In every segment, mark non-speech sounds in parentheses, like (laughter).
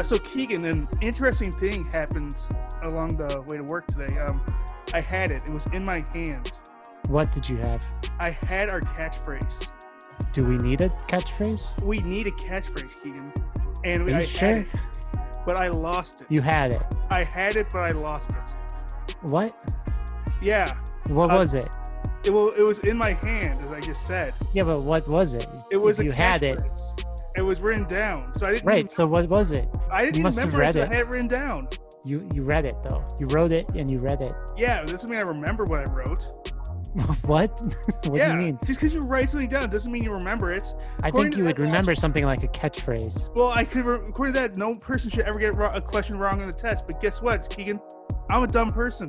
Uh, so Keegan, an interesting thing happened along the way to work today. Um, I had it. It was in my hand. What did you have? I had our catchphrase. Do we need a catchphrase? We need a catchphrase, Keegan, and Are you I sure? had it, but I lost it. You had it. I had it, but I lost it. What? Yeah. What Uh, was it? It, well, it was in my hand, as I just said. Yeah, but what was it? It was If a you had it. It was written down, so I didn't. Right. Even, So what was it? I didn't you even must have remember it, read so I had it written down. You you read it though. You wrote it and you read it. Yeah, it doesn't mean I remember what I wrote. (laughs) what? (laughs) what yeah, do you mean? just because you write something down doesn't mean you remember it. I according think you would that remember something like a catchphrase. Well, I could. Re- according to that, no person should ever get a question wrong on the test. But guess what, Keegan? I'm a dumb person.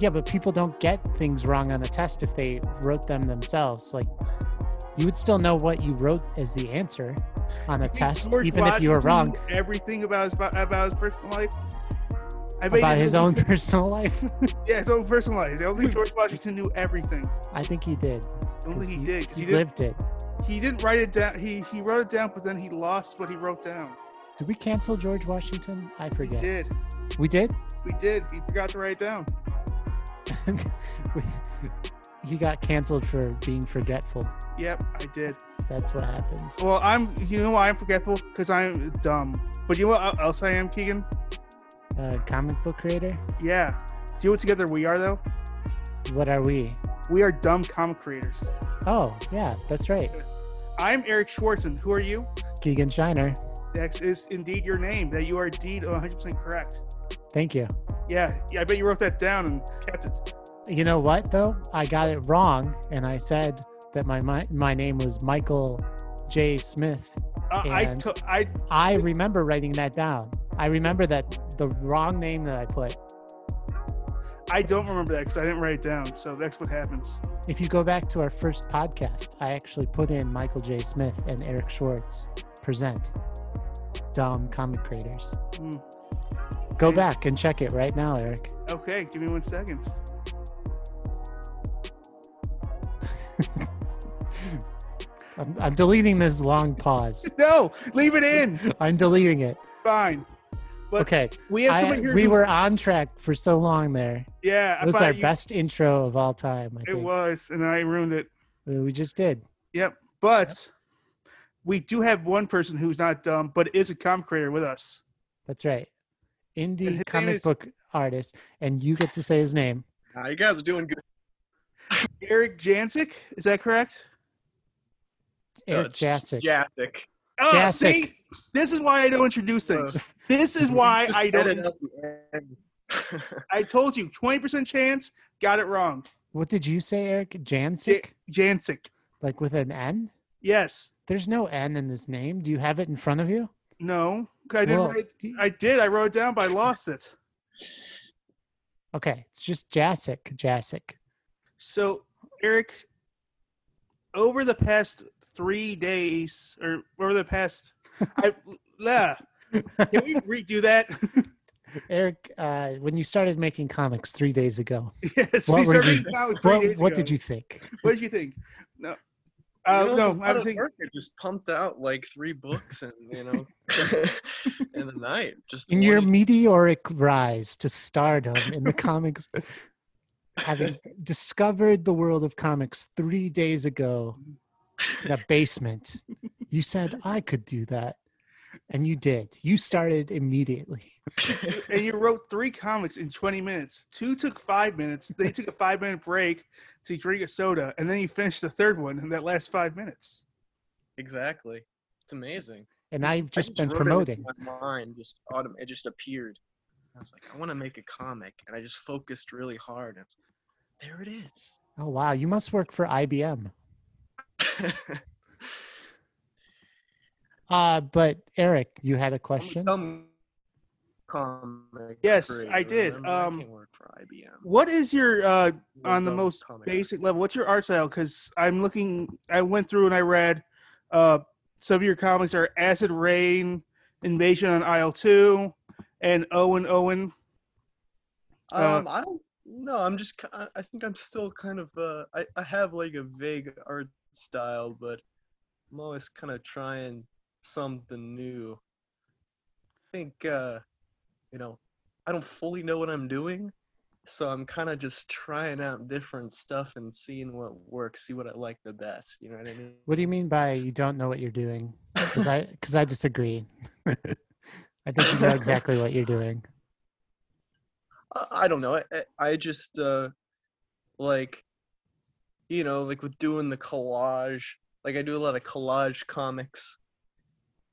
Yeah, but people don't get things wrong on the test if they wrote them themselves. Like you would still know what you wrote as the answer on a test, George even if you were wrong Everything about his about his personal life. I about he his own (laughs) personal life. (laughs) Yeah, his own personal life. I don't think George Washington knew everything. I think he did. I don't think he did. He, He, lived it. He didn't write it down. He he wrote it down, but then he lost what he wrote down. Did we cancel George Washington? I forget. We did. We did. We did. He forgot to write it down. (laughs) we, he got canceled for being forgetful. Yep, I did. That's what happens. Well, I'm. You know why I'm forgetful? Because I'm dumb. But you know what else I am, Keegan? Uh, comic book creator. Yeah. Do you know what together we are though? What are we? We are dumb comic creators. Oh, yeah, that's right. I'm Eric Schwartzen. Who are you? Keegan Shiner. That is indeed your name. That you are indeed 100% correct. Thank you. Yeah, yeah. I bet you wrote that down and kept it. You know what though? I got it wrong, and I said that my my, my name was Michael J. Smith. Uh, I, to- I, I remember writing that down. I remember that the wrong name that I put. I don't remember that because I didn't write it down. So that's what happens. If you go back to our first podcast, I actually put in Michael J. Smith and Eric Schwartz present dumb comic creators. Hmm. Go back and check it right now, Eric. Okay, give me one second. (laughs) I'm, I'm deleting this long pause. (laughs) No, leave it in. (laughs) I'm deleting it. Fine. But Okay, we have I- here. we who's- were on track for so long there. Yeah, It was our you- best intro of all time. I It think was, and I ruined it. we just did. Yep. But we do have one person who's not dumb, but is a comic creator with us. That's right. Indie comic is- book artist, and you get to say his name. Ah, you guys are doing good. Eric Jancic, is that correct? Uh, Eric it's Jasic. Jasic. Oh, Jasic. see, this is why I don't introduce things. Uh, this is why (laughs) I don't. out the end. (laughs) I told you, twenty percent chance. Got it wrong. What did you say, Eric? Jancic? Jancic. Like with an N? Yes. There's no N in this name. Do you have it in front of you? No. I didn't. Well, write, you- I did. I wrote it down, but I lost it. Okay, it's just Jasic. Jasic. So, Eric, over the past three days, or over the past, I, (laughs) yeah, can we redo that? (laughs) Eric, uh, when you started making comics three days ago, (laughs) yes, What we were started you- three what, days what ago. did you think? What did you think? No, You uh, know, no, I a I lot was thinking. work. Just pumped out like three books and you know in the night. Just In your meteoric rise to stardom in the comics, having discovered the world of comics three days ago in a basement, you said, I could do that. And you did. You started immediately. (laughs) and you wrote three comics in 20 minutes. Two took five minutes. They took a five minute break to drink a soda, and then you finished the third one in that last five minutes. exactly. It's amazing. And I've I just been wrote it in promoting. My mind just autom- it just appeared. I was like, I want to make a comic, and I just focused really hard. And it's, there it is. Oh, wow. You must work for IBM. (laughs) Uh, but Eric, you had a question? Some comic Yes, creator, I did. remember? I Um, can't work for IBM. What is your uh, on the most comic basic level? What's your art style? Because I'm looking. I went through and I read. Uh, some of your comics are Acid Rain, Invasion on Isle Two, and Owen Owen. uh, Um, I don't know. I'm just. I I think I'm still kind of. Uh, I I have like a vague art style, but I'm always kind of trying something new. I think uh, you know, I don't fully know what I'm doing, so I'm kind of just trying out different stuff and seeing what works, see what I like the best. You know what I mean? What do you mean by you don't know what you're doing? Because I because I disagree. (laughs) (laughs) I think you know exactly what you're doing. I, don't know. I I- just uh, like, you know, like with doing the collage. Like I do a lot of collage comics.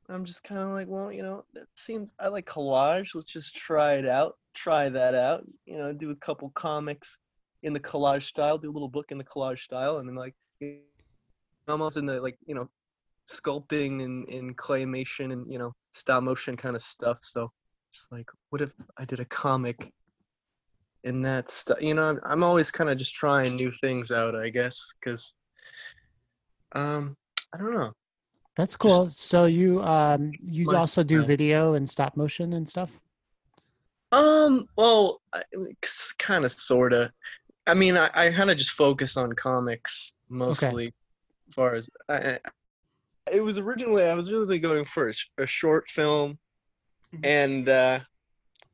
I'm just kind of like, well, you know, it seems I like collage. Let's just try it out. Try that out. You know, do a couple comics in the collage style. Do a little book in the collage style, and then like, almost in the like, you know, sculpting and in claymation and you know, stop motion kind of stuff. So, just like, what if I did a comic in that stuff? You know, I'm, always kind of just trying new things out. I guess because, um, I don't know. That's cool. So you um you My also do style. video and stop motion and stuff? Um, well, kind of, sort of. I mean, I, I kind of just focus on comics mostly, as far as I, I- it was originally. I was originally going for a, a short film, Mhm. and uh,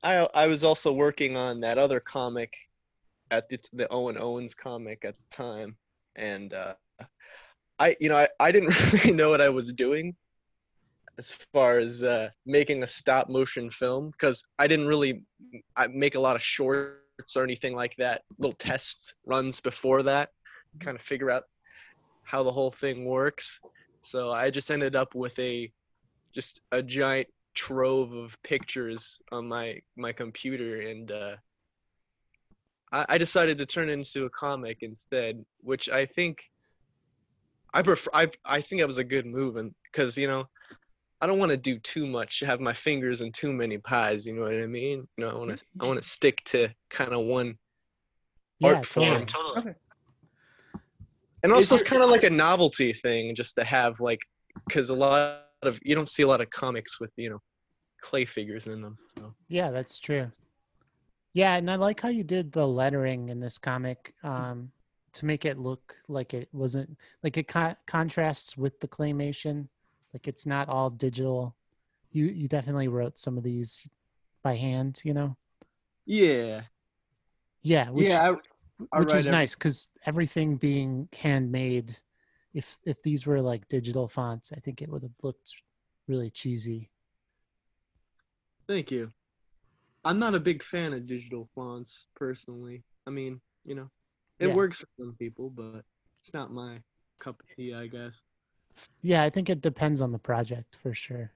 I I was also working on that other comic, at the the Owen Owens comic at the time, and uh, I you know I, I didn't (laughs) really know what I was doing as far as uh, making a stop motion film because I didn't really I make a lot of shorts or anything like that. Little test runs before that, kind of figure out how the whole thing works. So I just ended up with a just a giant trove of pictures on my my computer and uh, I, I decided to turn it into a comic instead, which I think I prefer. I I think that was a good move, and because you know I don't want to do too much, have my fingers in too many pies. You know what I mean? You know, I want to I want to stick to kind of one Yeah, art form. totally. Okay. And Is also, it's kind of like a novelty thing, just to have like, because a lot of you don't see a lot of comics with you know clay figures in them. So Yeah, that's true. Yeah, and I like how you did the lettering in this comic um, to make it look like it wasn't like it co- contrasts with the claymation. Like it's not all digital. You you definitely wrote some of these by hand, you know. yeah, Yeah, which, yeah, I which is every- nice because everything being handmade. If if these were like digital fonts, I think it would have looked really cheesy. Thank you. I'm not a big fan of digital fonts personally. I mean, you know, it Yeah. works for some people, but it's not my cup of tea, I guess. Yeah, I think it depends on the project for sure.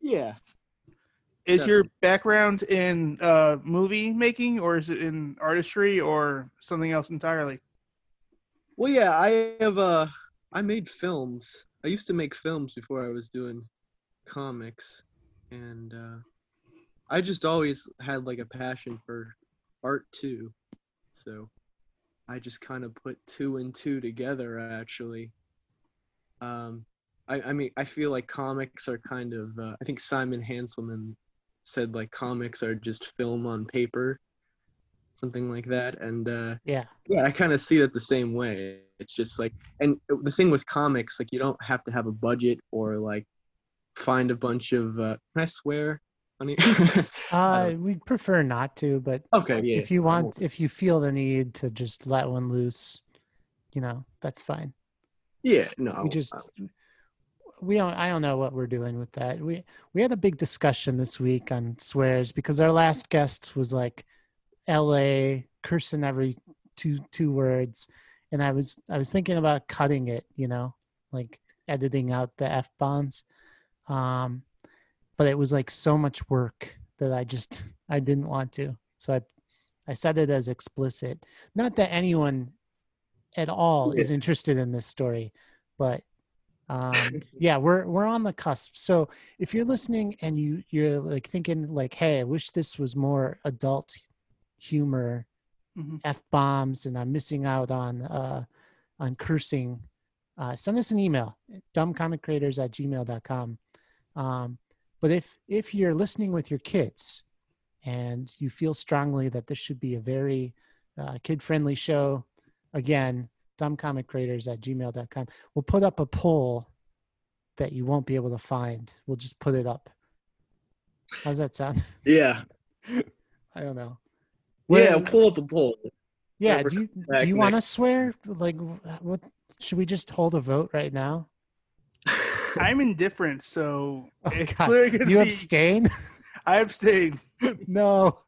Yeah. Is your background in uh, movie making, or is it in artistry, or something else entirely? Well, yeah, I have uh I made films. I used to make films before I was doing comics and uh I just always had like a passion for art too. So I just kind of put two and two together actually. Um I I mean I feel like comics are kind of uh, I think Simon Hanselmann said like comics are just film on paper something like that and uh Yeah. yeah i kind of see it the same way it's just like and the thing with comics like you don't have to have a budget or like find a bunch of uh can i swear honey (laughs) Uh, don't- we prefer not to, but okay yeah if you want, if you feel the need to just let one loose, you know, that's fine. yeah no we just, we don't, I don't know what we're doing with that. We, we had a big discussion this week on swears because our last guest was like LA cursing every two, two words. And I was, I was thinking about cutting it, you know, like editing out the F bombs. Um, but it was like so much work that I just (laughs) I didn't want to. So I I set it as explicit. Not that anyone at all is interested in this story, but um (laughs) yeah, we're we're on the cusp. So if you're listening and you you're like thinking like, hey, I wish this was more adult humor, Mhm. f bombs, and I'm missing out on uh on cursing, uh, send us an email, dumbcomiccreators at gmail.com. Um, but if if you're listening with your kids and you feel strongly that this should be a very uh, kid-friendly show, again, dumbcomiccreators at gmail.com. We'll put up a poll that you won't be able to find. We'll just put it up. How's that sound? Yeah. (laughs) I don't know. Yeah, pull up the poll. yeah. whatever Do you do you want to swear? Like, what should we just hold a vote right now? (laughs) I'm indifferent, so Oh, it's God. clearly gonna You be- abstain? (laughs) I abstain. (laughs) no,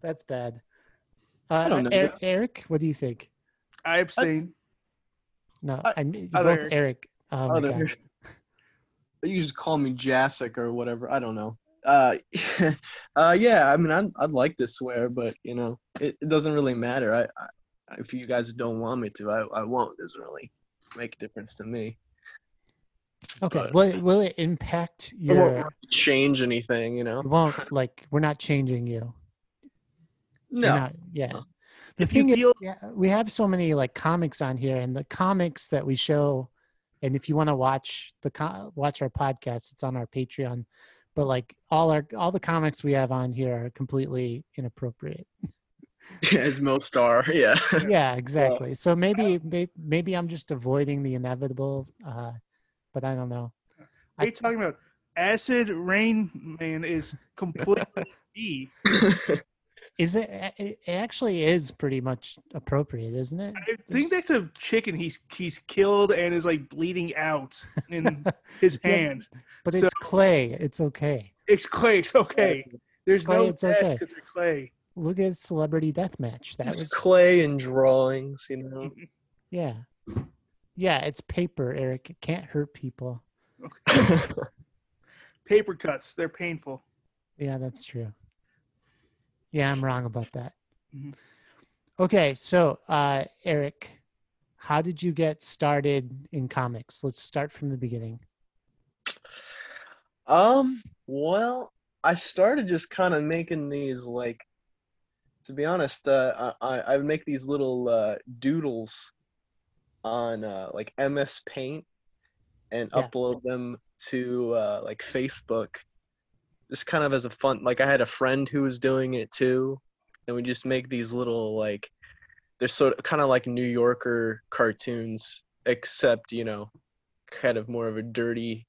that's bad. Uh, don't know. Er- Eric, what do you think? I abstain. No, I- I, mean both Eric. Eric. Oh Other- you just call me Jasic or whatever. I don't know. Uh, (laughs) uh, yeah. I mean, I'd, I'd like to swear, but you know, it, it doesn't really matter. I, I, if you guys don't want me to, I, I won't. It doesn't really make a difference to me. Okay. but- Will it, will it impact It won't your? change anything, you know. It won't like we're not changing you. You're No. not- yeah. No. The If you thing is, yeah, we have so many like comics on here, and the comics that we show, and if you want to watch the co- watch our podcast, it's on our Patreon. But like all our all the comics we have on here are completely inappropriate. (laughs) As most are, yeah. (laughs) yeah, exactly. So maybe, maybe maybe I'm just avoiding the inevitable, uh, but I don't know. What are you talking about? Acid Rain Man is completely (laughs) E. Is it? It actually is pretty much appropriate, isn't it? I think that's a chicken he's he's killed and is like bleeding out in (laughs) his Yeah. hand. but so- it's clay. It's okay. It's clay. It's okay. There's clay, no it's death okay. because of clay. Look at Celebrity Deathmatch. That It's was clay and drawings, you know. (laughs) yeah, yeah. It's paper, Eric. It can't hurt people. (laughs) Paper cuts. They're painful. Yeah, that's true. Yeah, I'm wrong about that. Mhm. Okay, so uh, Eric, how did you get started in comics? Let's start from the beginning. Um, well, I started just kind of making these like, to be honest, uh, I I I would make these little uh, doodles on uh, like MS Paint and Yeah. upload them to uh, like Facebook, just kind of as a fun. Like I had a friend who was doing it too, and we just make these little like, they're sort of kind of like New Yorker cartoons, except you know, kind of more of a dirty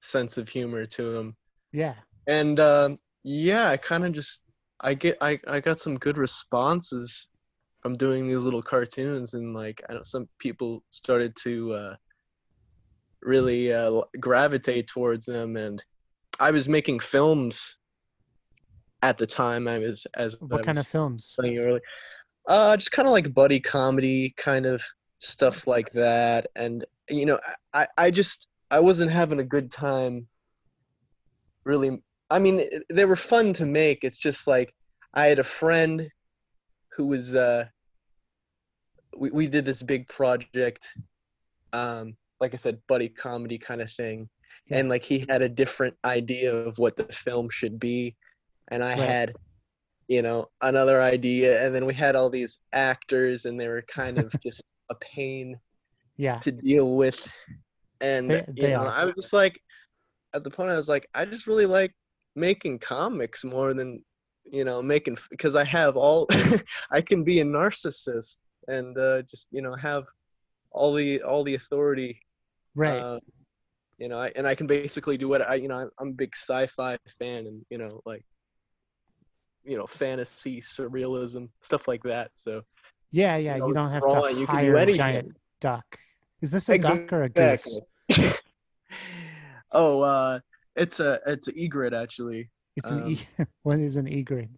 sense of humor to them Yeah, and um, yeah i kind of just i get I, I got some good responses from doing these little cartoons and like I know some people started to uh, really uh, gravitate towards them and i was making films at the time i was as what kind of films? earlier uh just kind of like buddy comedy kind of stuff like that and you know i i just i wasn't having a good time really i mean they were fun to make it's just like i had a friend who was uh we, we did this big project um like i said buddy comedy kind of thing. And like he had a different idea of what the film should be and i Right. had you know another idea and then we had all these actors and they were kind of (laughs) just a pain Yeah, to deal with and They- you they know are. i was just like at the point i was like i just really like making comics more than you know making because i have all (laughs) i can be a narcissist and uh, just you know have all the all the authority right. uh, you know I, and i can basically do what i you know I'm, I'm a big sci-fi fan and you know like you know fantasy surrealism stuff like that so yeah, yeah. know, You don't have drawing, to you can do hire a anything. giant duck. Is this a duck or a goose? (laughs) Oh, uh, it's a it's an egret actually. It's an Um, e- (laughs) what is an egret?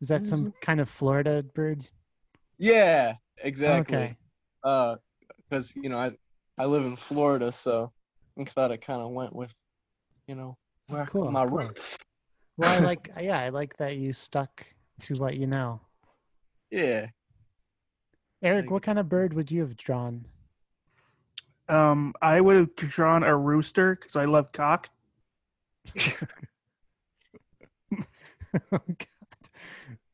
Is that some kind of Florida bird? Yeah, exactly. Okay. Uh, because you know I I live in Florida, so I thought it kind of went with, you know, where Cool, my cool. roots. Well, I (laughs) like yeah, I like that you stuck to what you know. Yeah. Eric, Like- what kind of bird would you have drawn? Um, I would have drawn a rooster because I love cock. (laughs) (laughs) oh God.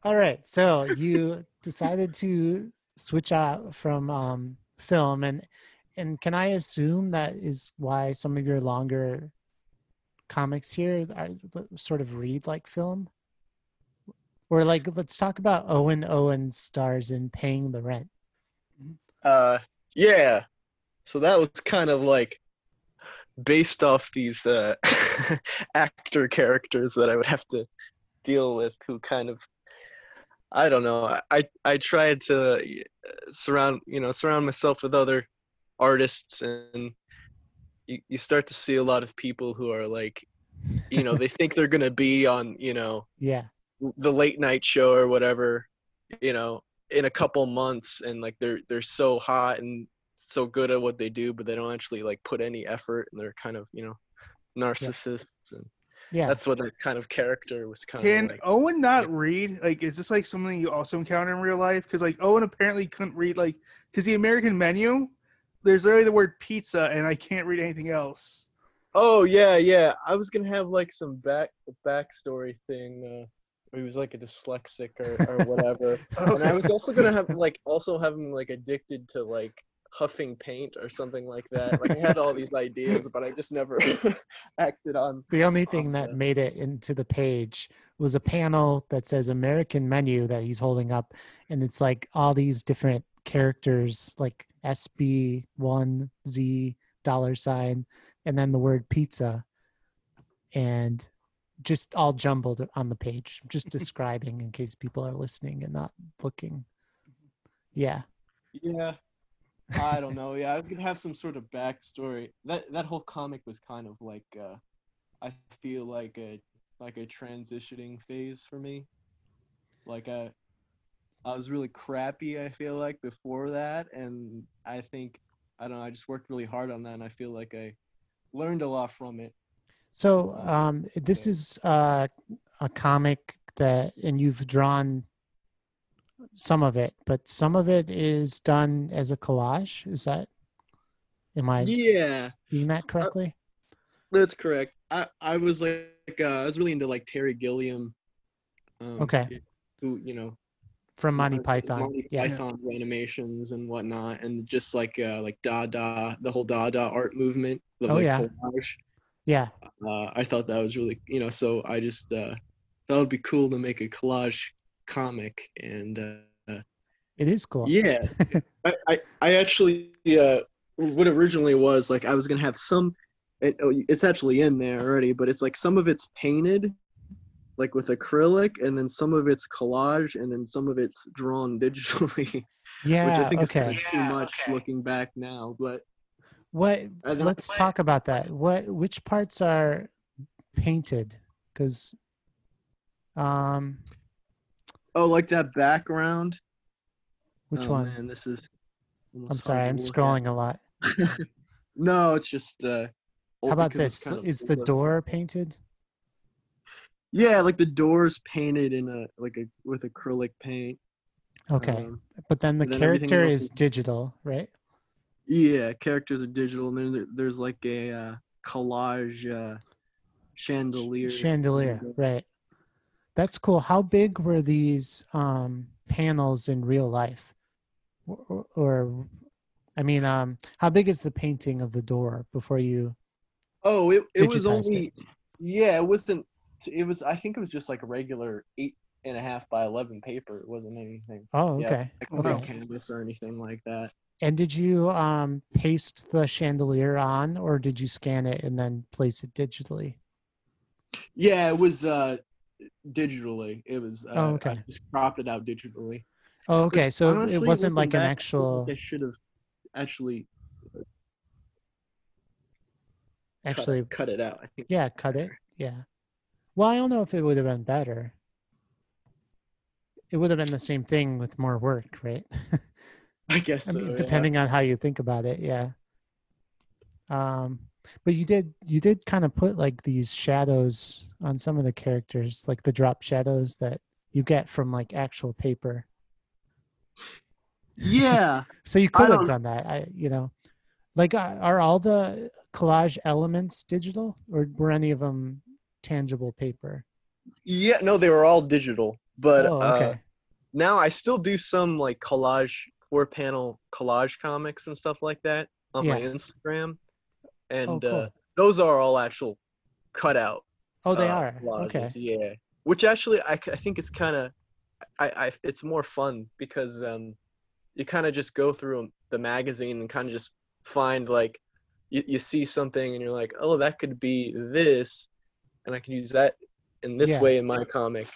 All right, so you decided to switch out from um, film, and and can I assume that is why some of your longer comics here are sort of read like film? Or like, let's talk about Owen Owen stars in Paying the Rent. Uh, yeah. So that was kind of like based off these uh, (laughs) actor characters that I would have to deal with, who kind of I don't know. I I tried to uh, surround you know surround myself with other artists, and you you start to see a lot of people who are like, you know, they (laughs) think they're gonna be on you know Yeah. the late night show or whatever, you know, in a couple months, and like they're they're so hot and so good at what they do, but they don't actually like put any effort, and they're kind of you know narcissists, and Yeah. that's what that kind of character was kind Can of like. Owen not read? Like, is this like something you also encounter in real life? Because like Owen apparently couldn't read like because the American menu, there's literally the word pizza, and I can't read anything else. Oh yeah, yeah. I was gonna have like some back backstory thing. Uh, where he was like a dyslexic or, or (laughs) whatever, and I was also gonna have like also have him like addicted to like huffing paint or something like that. Like I had all these ideas, but I just never (laughs) acted on. The only thing that Okay. made it into the page was a panel that says American menu that he's holding up, and it's like all these different characters, like SB1Z dollar sign, and then the word pizza, and just all jumbled on the page. Just (laughs) describing in case people are listening and not looking. Yeah. Yeah. I don't (laughs) know. Yeah, I was gonna have some sort of backstory. That that whole comic was kind of like uh I feel like a like a transitioning phase for me. Like I I was really crappy, I feel like, before that and I think I don't know, I just worked really hard on that and I feel like I learned a lot from it. So um, this is uh, a comic that, and you've drawn some of it, but some of it is done as a collage. Is that? Am I Yeah, reading that correctly? that's correct. I I was like uh, I was really into like Terry Gilliam. Um, Okay. Who, you know, From Monty Mon- Python. Monty Yeah. Python's animations and whatnot, and just like uh, like Dada, the whole Dada art movement, the Oh, like yeah. collage. Yeah. Uh, I thought that was really, you know, so I just uh, thought it'd be cool to make a collage comic, and uh, It is cool. yeah, (laughs) I, I I actually uh, what originally was like I was gonna have some. It, oh, it's actually in there already, but it's like some of it's painted, like with acrylic, and then some of it's collage, and then some of it's drawn (laughs) digitally. Yeah. which I think is okay. kind of too much looking back now. But What? Let's talk about that. What? Which parts are painted? Because, um, oh, like that background. which Oh, one? Man, this is. I'm sorry, I'm to look scrolling a lot. (laughs) no, it's just. Uh, How about this? kind of Is the old. door painted? Yeah, like the doors painted in a like a with acrylic paint. Okay. Um, But then the then character is digital, right? yeah, characters are digital, and then there, there's like a uh, collage uh, chandelier. Chandelier, and, right. That's cool. How big were these um, panels in real life? Or, or, I mean, um, how big is the painting of the door before you? Oh, it, it was only yeah, it wasn't it was I think it was just like a regular eight and a half by eleven paper. It wasn't anything Oh, Yeah, okay. like a Okay. canvas or anything like that. And did you um, paste the chandelier on, or did you scan it and then place it digitally? Yeah, it was uh digitally. It was uh, Oh, I okay. just cropped it out digitally. Oh, okay. Which, So honestly, it wasn't like an I actual, like I should have actually cut- actually, cut, it out. I think yeah, cut it. Yeah. Well, I don't know if it would have been better. It would have been the same thing with more work, right? (laughs) I guess I so. mean, yeah. depending on how you think about it, yeah. Um, but you did you did kind of put like these shadows on some of the characters, like the drop shadows that you get from like actual paper. Yeah. (laughs) So you could have done that. I, you know, like are, are all the collage elements digital, or were any of them tangible paper? Yeah, no, they were all digital. But oh, uh, okay. now I still do some like collage four panel collage comics and stuff like that on my Yeah. Instagram. And oh, cool. uh, those are all actual cutout. oh, they uh, are. Okay. Yeah. Which actually I, I think it's kind of I, I it's more fun because um you kind of just go through the magazine and kind of just find like you, you see something and you're like, oh, that could be this, and I can use that in this Yeah. way in my comic.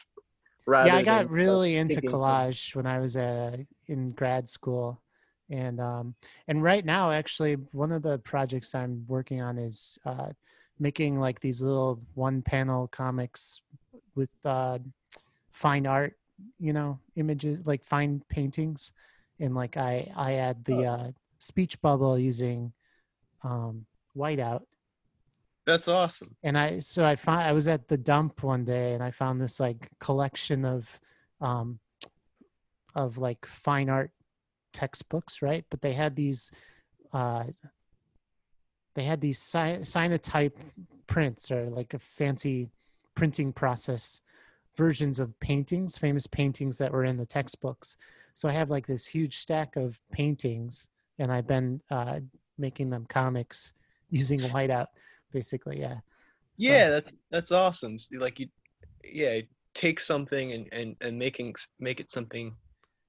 Yeah, I got really into collage when I was uh, in grad school, and um, and right now, actually, one of the projects I'm working on is uh, making like these little one-panel comics with uh, fine art, you know, images like fine paintings, and like I I add the uh, speech bubble using um, whiteout That's awesome. and I so I found I was at the dump one day and I found this like collection of um of like fine art textbooks, right? But they had these uh they had these cy- cyanotype prints or like a fancy printing process versions of paintings, famous paintings that were in the textbooks. So I have like this huge stack of paintings and I've been uh making them comics using whiteout basically yeah So- Yeah, that's that's awesome. Like you, yeah, take something and and and making make it something.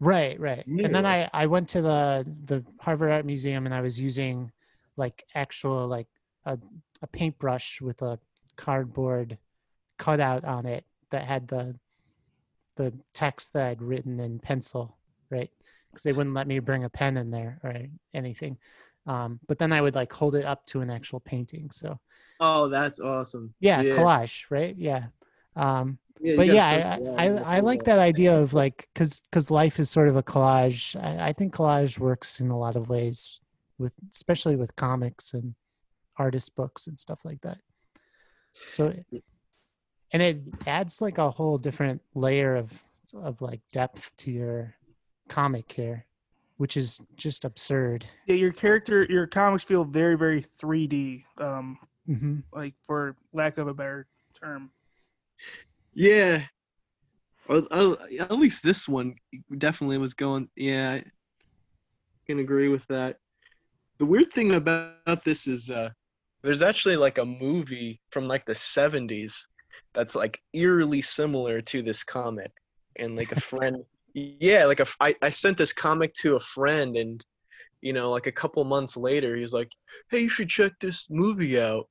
right right and then i i went to the the harvard art museum and i was using like actual like a, a paintbrush with a cardboard cutout on it that had the the text that i'd written in pencil right because they wouldn't let me bring a pen in there or anything um, but then i would like hold it up to an actual painting so. Oh, that's awesome. yeah, collage right? Yeah. Um, you but yeah, send I, it I, I, I like that idea of like because because life is sort of a collage. I, I think collage works in a lot of ways with especially with comics and artist books and stuff like that. So, and it adds like a whole different layer of of like depth to your comic here, which is just absurd. Yeah, your character, your comics feel very, very 3D. Um, hmm like for lack of a better term. Yeah. Or, or at least this one definitely was going. Yeah, I can agree with that. The weird thing about this is uh, there's actually like a movie from like the 70s that's like eerily similar to this comic, and like a (laughs) friend. Yeah, like a I, I sent this comic to a friend, and you know, like a couple months later, he was like, "Hey, you should check this movie out."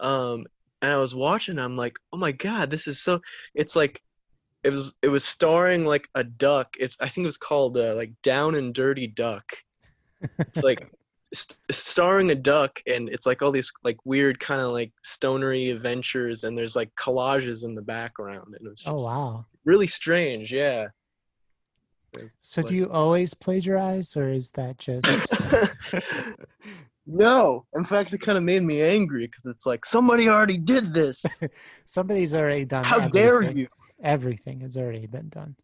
Um, and I was watching. I'm like, "Oh my god, this is so." It's like it was it was starring like a duck. It's I think it was called uh, like Down and Dirty Duck. It's like (laughs) st- starring a duck, and it's like all these like weird kind of like stonery adventures, and there's like collages in the background, and it was just Oh wow! really strange. Yeah. So like- do you always plagiarize, or is that just? (laughs) no, in fact, it kind of made me angry because it's like somebody already did this. (laughs) Somebody's already done. How dare you? Everything has already been done.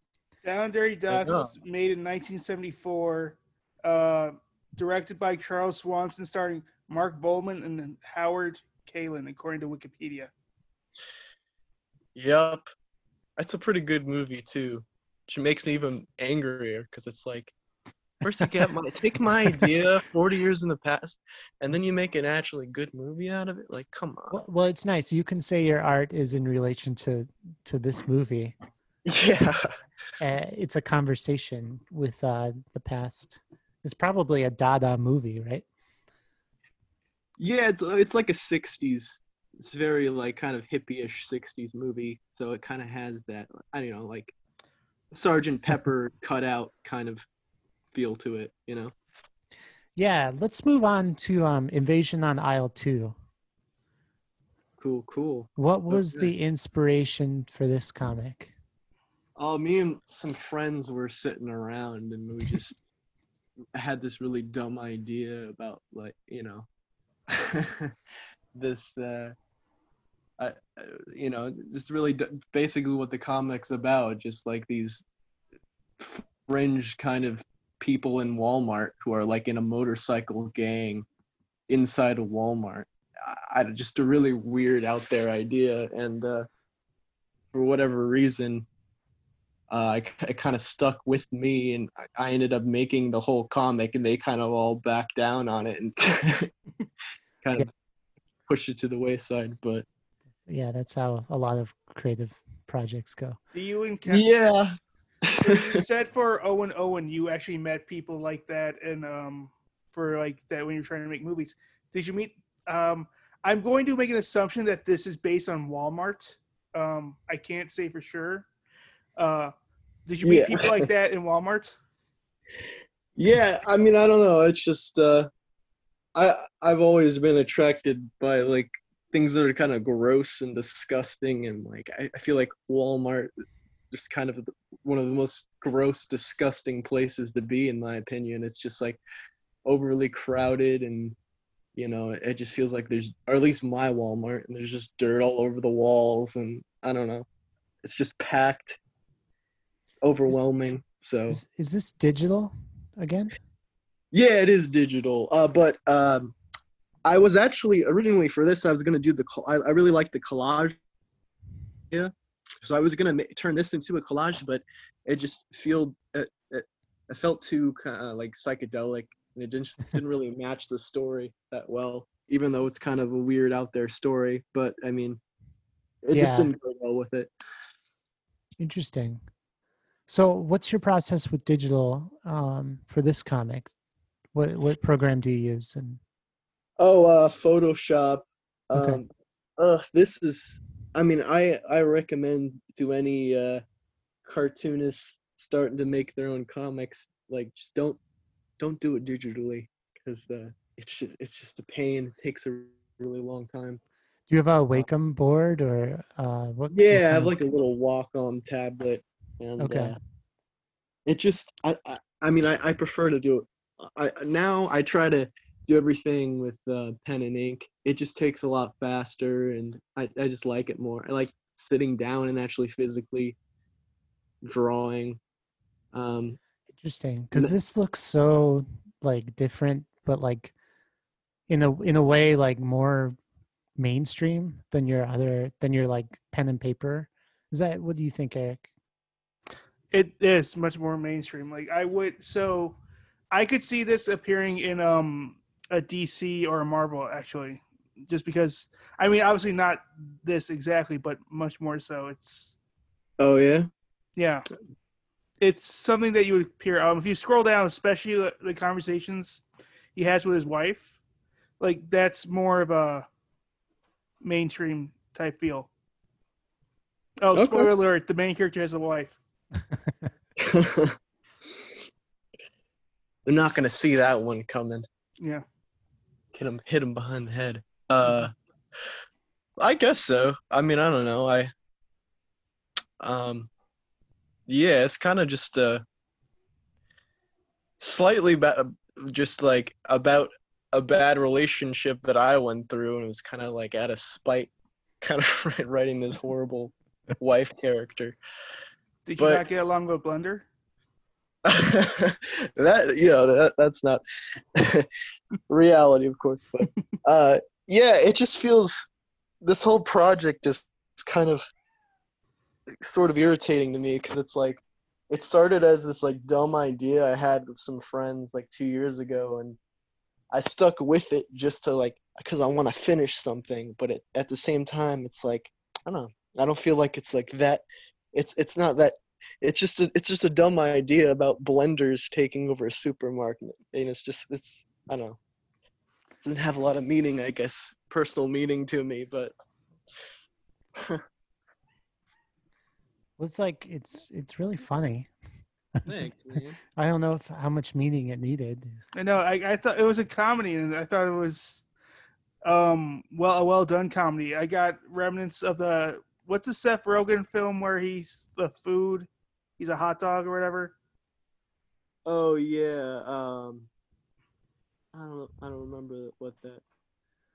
Down and Dirty Ducks, made in 1974, uh, directed by Charles Swenson, starring Mark Volman and Howard Kaylan, according to Wikipedia. Yup. That's a pretty good movie too. Which makes me even angrier because it's like first you get my take my (laughs) idea 40 years in the past and then you make an actually good movie out of it. Like, come on. Well, well, it's nice. You can say your art is in relation to to this movie. Yeah. Uh, it's a conversation with uh, the past. It's probably a Dada movie, right? Yeah, it's it's like a 60s. It's very like kind of hippie-ish 60s movie. So it kind of has that I don't know, like Sergeant (laughs) Pepper cutout kind of feel to it, you know. Yeah. Let's move on to um, Invasion on Isle Two. Cool, cool. What was Okay. the inspiration for this comic? Oh, me and some friends were sitting around and we just (laughs) had this really dumb idea about like, you know, (laughs) this uh uh, you know, just really d- basically what the comic's about, just like these fringe kind of people in Walmart who are like in a motorcycle gang inside a Walmart. I, I just a really weird out there idea and uh for whatever reason uh, it, it kind of stuck with me and I- I ended up making the whole comic and they kind of all backed down on it and (laughs) kind of pushed it to the wayside but Yeah, that's how a lot of creative projects go. Do you encounter? yeah So you (laughs) said for Owen Owen, you actually met people like that, and um, for like that when you're trying to make movies. Did you meet? Um, I'm going to make an assumption that this is based on Walmart. Um, I can't say for sure. Uh, did you meet Yeah. people like that in Walmart? (laughs) Yeah, I mean, I don't know. It's just uh, I I've always been attracted by like things that are kind of gross and disgusting, and like I, I feel like Walmart is just kind of one of the most gross, disgusting places to be, in my opinion. It's just like overly crowded, and you know, it just feels like there's, or at least my Walmart, and there's just dirt all over the walls, and I don't know. It's just packed, overwhelming. So. Is, is this digital again? Yeah, it is digital. Uh, but um, I was actually originally for this, I was gonna do the. I, I really like the collage. Yeah, so I was gonna ma- turn this into a collage, but it just feel it, it, it felt too kind of like psychedelic, and it didn't didn't really match the story that well. Even though it's kind of a weird out there story, but I mean, it just didn't go well with it. Interesting. So, what's your process with digital um, for this comic? What what program do you use? And Oh, uh, Photoshop. Um, Okay. uh, this is. I mean, I I recommend to any uh, cartoonists starting to make their own comics, like just don't don't do it digitally because uh, it's just it's just a pain. It takes a really long time. do you have a Wacom board or uh, what? Yeah, I have like a little Wacom tablet, and Okay. uh, it just I, I I mean I, I prefer to do it. I now I try to do everything with uh, pen and ink. It just takes a lot faster, and I I just like it more. I like sitting down and actually physically drawing. Um, Interesting, because this looks so like different, but like in a in a way like more mainstream than your other than your like pen and paper. Is that what do you think, Eric? It is much more mainstream. Like I would, so I could see this appearing in um a DC or a Marvel actually, just because. I mean, obviously not this exactly, but much more so. It's oh yeah, yeah, it's something that you would appear. Um, if you scroll down, especially the, conversations he has with his wife, like that's more of a mainstream type feel. Oh, Okay. spoiler alert! The main character has a wife. (laughs) they're not gonna see that one coming. Yeah. Hit him hit him behind the head. Uh i guess so. I mean i don't know. I um yeah it's kind of just uh slightly ba- just like about a bad relationship that i went through and it was kind of like out of spite (laughs) kind of writing this horrible (laughs) wife character. Did you But- not get along with Blender? (laughs) that you know that, that's not (laughs) reality of course but (laughs) uh yeah it just feels this whole project is kind of sort of irritating to me because it's like it started as this like dumb idea i had with some friends like two years ago and i stuck with it just to like because i want to finish something but it, at the same time it's like i don't know i don't feel like it's like that it's it's not that it's just a, it's just a dumb idea about blenders taking over a supermarket and it's just it's i don't know it doesn't have a lot of meaning i guess personal meaning to me but (laughs) Well, it's like it's it's really funny. thanks (laughs) man I don't know if how much meaning it needed. I know. I, I thought it was a comedy, and I thought it was um well a well done comedy. I got remnants of the what's the Seth Rogen film where he's the food, he's a hot dog or whatever. oh yeah um i don't i don't remember what that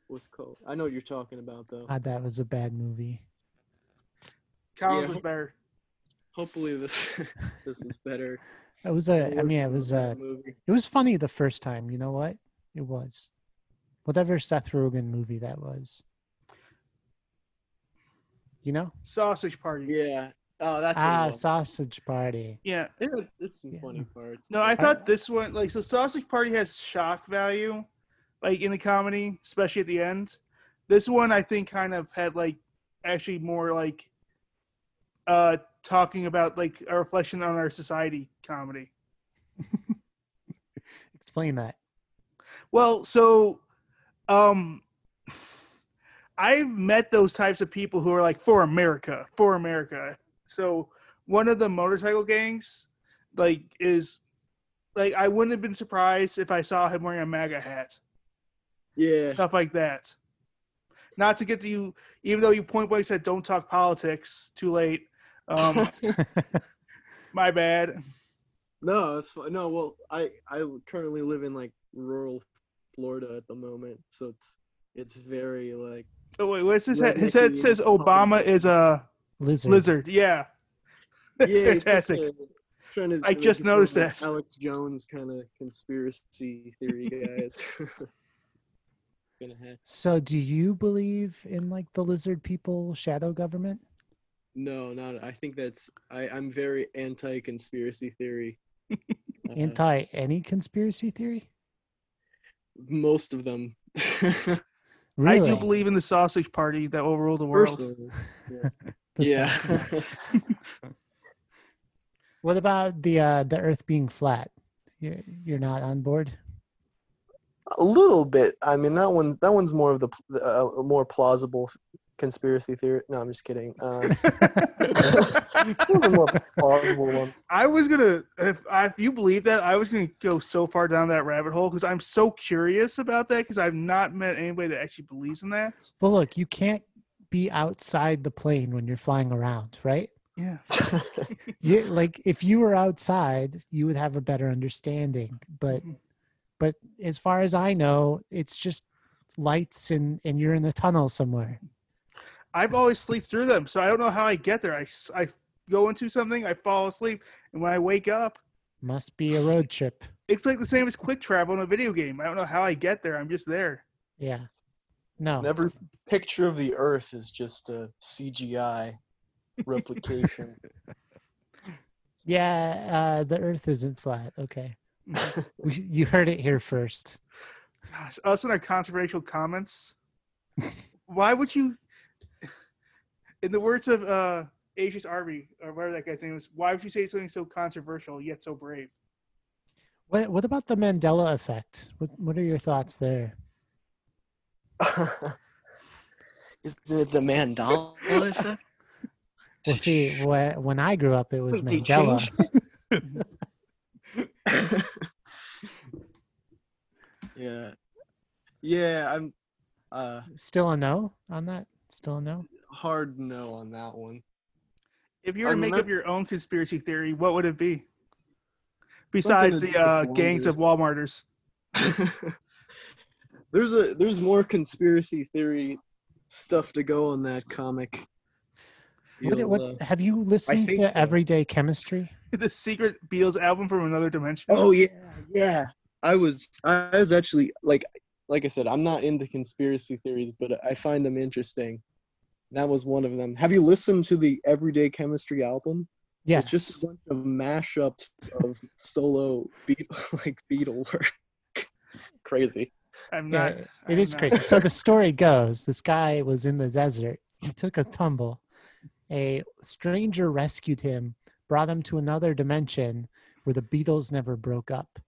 was called i know what you're talking about though God, that was a bad movie. Comic Yeah. was better. hopefully this (laughs) this is better It was a. I mean, it was a a. movie It was funny the first time. You know what? It was. Whatever Seth Rogen movie that was. You know? Sausage Party. yeah oh that's Ah. Sausage Party. Yeah. yeah, it's some Yeah. funny parts No, I thought this one like so Sausage Party has shock value, like in the comedy, especially at the end. This one I think kind of had like actually more like uh talking about like a reflection on our society comedy. (laughs) Explain that. Well, so Um, I've met those types of people who are like for America, for America. So one of the motorcycle gangs, like, is like I wouldn't have been surprised if I saw him wearing a MAGA hat, Yeah. stuff like that. Not to get to you, even though you point blank said don't talk politics. Too late. Um, (laughs) (laughs) my bad. No, that's fine. No, well, I I currently live in like rural Florida at the moment, so it's it's very like Oh wait, what's his head? His head says Obama is a Lizard. lizard. Yeah, (laughs) yeah, fantastic. a- trying to I make just it noticed that. Alex Jones kind of conspiracy theory (laughs) guys. (laughs) So, do you believe in like the lizard people shadow government? no, not. I think that's. I I'm very anti conspiracy theory. Uh, Anti any conspiracy theory? most of them. Really? I do believe in the sausage party that will rule the world. Personally, The yeah. (laughs) (laughs) What about the uh, the Earth being flat? You're you're not on board. A little bit. I mean, that one. That one's more of the uh, more plausible conspiracy theory. No, I'm just kidding. Uh, one of the more plausible ones. I was gonna, if, I, if you believe that, I was gonna go so far down that rabbit hole because I'm so curious about that because I've not met anybody that actually believes in that. Well, look, you can't be outside the plane when you're flying around, right? Yeah, (laughs) You like if you were outside, you would have a better understanding. But Mhm. but as far as I know, it's just lights and and you're in a tunnel somewhere. I've always sleep through them, so I don't know how I get there. I I go into something, I fall asleep, and when I wake up, Must be a road trip. it's like the same as quick travel in a video game. I don't know how I get there. I'm just there. Yeah. No. Every picture of the Earth is just a CGI (laughs) replication. Yeah, uh, the Earth isn't flat. Okay, (laughs) we, you heard it here first. Gosh, us and our controversial comments. Why would you, in the words of uh, Asius Arby or whatever that guy's name is, why would you say something so controversial yet so brave? What What about the Mandela effect? What What are your thoughts there? (laughs) Isn't it the Mandela effect? Well, see, when when I grew up, it was Wait, they Mandela. (laughs) yeah, yeah. I'm uh Still a no on that. Still a no. hard no on that one. If you were to I'm make not- up your own conspiracy theory, what would it be? Besides the uh, gangs of Walmarters. (laughs) there's a there's more conspiracy theory stuff to go on that comic. What, what uh, have you listened to? so. Everyday Chemistry. (laughs) the secret Beatles album from another dimension. Oh yeah, yeah. I was I was actually like like I said, I'm not into conspiracy theories, but I find them interesting. That was one of them. Have you listened to the Everyday Chemistry album? Yeah. It's just a bunch of mashups of solo beat (laughs) like Beatle work. (laughs) Crazy. I'm Yeah, not. it I'm is not- crazy. So the (laughs) story goes: this guy was in the desert. He took a tumble. A stranger rescued him, brought him to another dimension where the Beatles never broke up.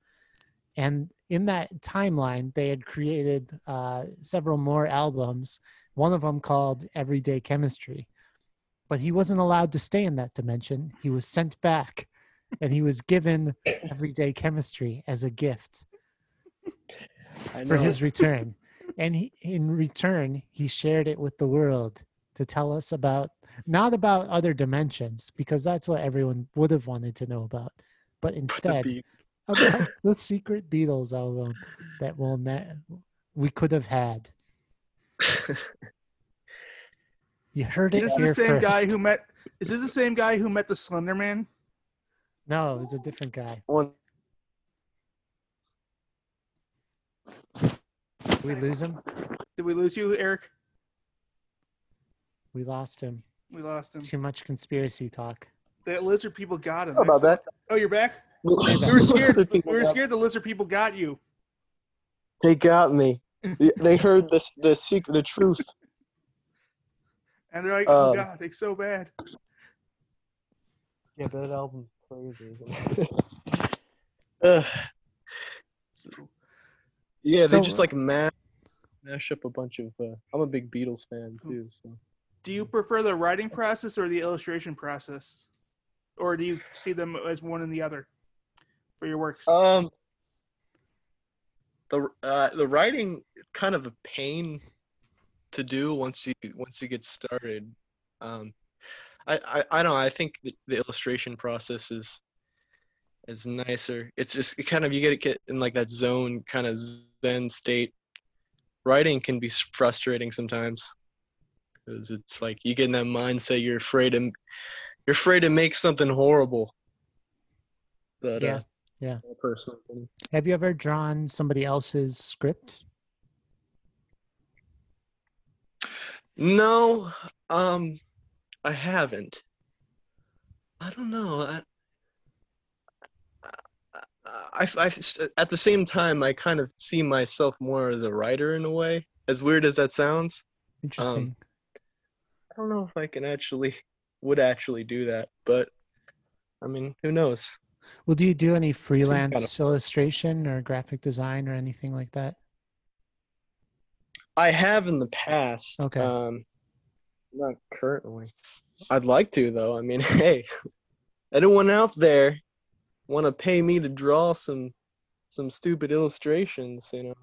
And in that timeline, they had created uh, several more albums. One of them called Everyday Chemistry. But he wasn't allowed to stay in that dimension. He was sent back, and he was given Everyday Chemistry as a gift for his return. And he, in return, he shared it with the world to tell us about, not about other dimensions, because that's what everyone would have wanted to know about, but instead Beat- about (laughs) the secret Beatles album that will ne- we could have had. You heard Is it this here the same first. guy who met? Is this the same guy who met the Slender Man? No, it was a different guy. One Did we lose him? Did we lose you, Eric? We lost him. We lost him. Too much conspiracy talk. The lizard people got him. How about that? Oh, you're back. we (laughs) We were scared. we were scared the lizard people got you. They got me. (laughs) They- They heard this the secret the truth. And they're like, oh Um, god, it's so bad. Yeah, that album's crazy. (laughs) Ugh. Yeah, they So- just like mash mash up a bunch of. Uh, I'm a big Beatles fan too, so. Do you prefer the writing process or the illustration process, or do you see them as one and the other for your works? Um, the uh, the writing kind of a pain to do once you once you get started. Um, I I, I don't know. I think the, the illustration process is is nicer. It's just it kind of you get it get in like that zone kind of zen state. Writing can be frustrating sometimes because it's like you get in that mindset you're afraid to you're afraid to make something horrible. But Yeah, uh, yeah. personal. Have you ever drawn somebody else's script? No, um, I haven't. I don't know. I, I, I, at the same time, I kind of see myself more as a writer in a way. As weird as that sounds, Interesting. I don't know if I can actually would actually do that. But I mean, who knows? well, do you do any kind freelance illustration or graphic design or anything like that? I have in the past. Okay. Um, not currently. I'd like to though. I mean, (laughs) hey, anyone out there want to pay me to draw some some stupid illustrations? You know.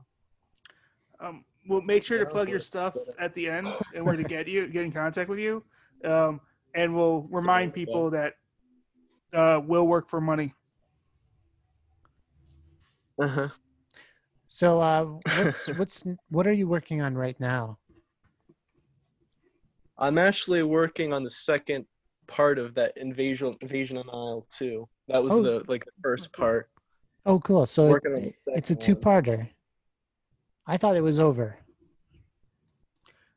Um, we'll make sure to plug your stuff at the end (laughs) and where to get you, get in contact with you. Um, and we'll remind people that uh, will work for money. Uh huh. So, uh, what's what's what are you working on right now? I'm actually working on the second part of that invasion invasion on Isle two. That was Oh. the like the first part. Oh, cool. So Working on the it- it's a two-parter. I thought it was over.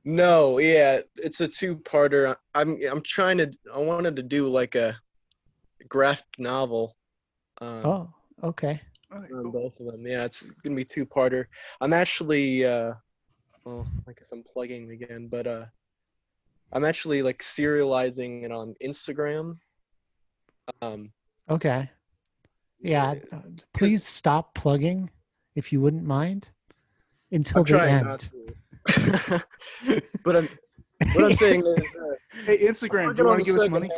No, yeah, it's a two-parter. I'm I'm trying to. I wanted to do like a graphic novel. Um, Oh, okay. Okay, on cool. both of them. Yeah, it's gonna be two-parter. I'm actually. Uh, well, I guess I'm plugging again, but uh, I'm actually like serializing it on Instagram. Um, Okay. Yeah. uh, Please stop plugging, if you wouldn't mind, until I'm the end. (laughs) but I'm, what I'm saying is, uh, Hey, Instagram, do you want to give us money?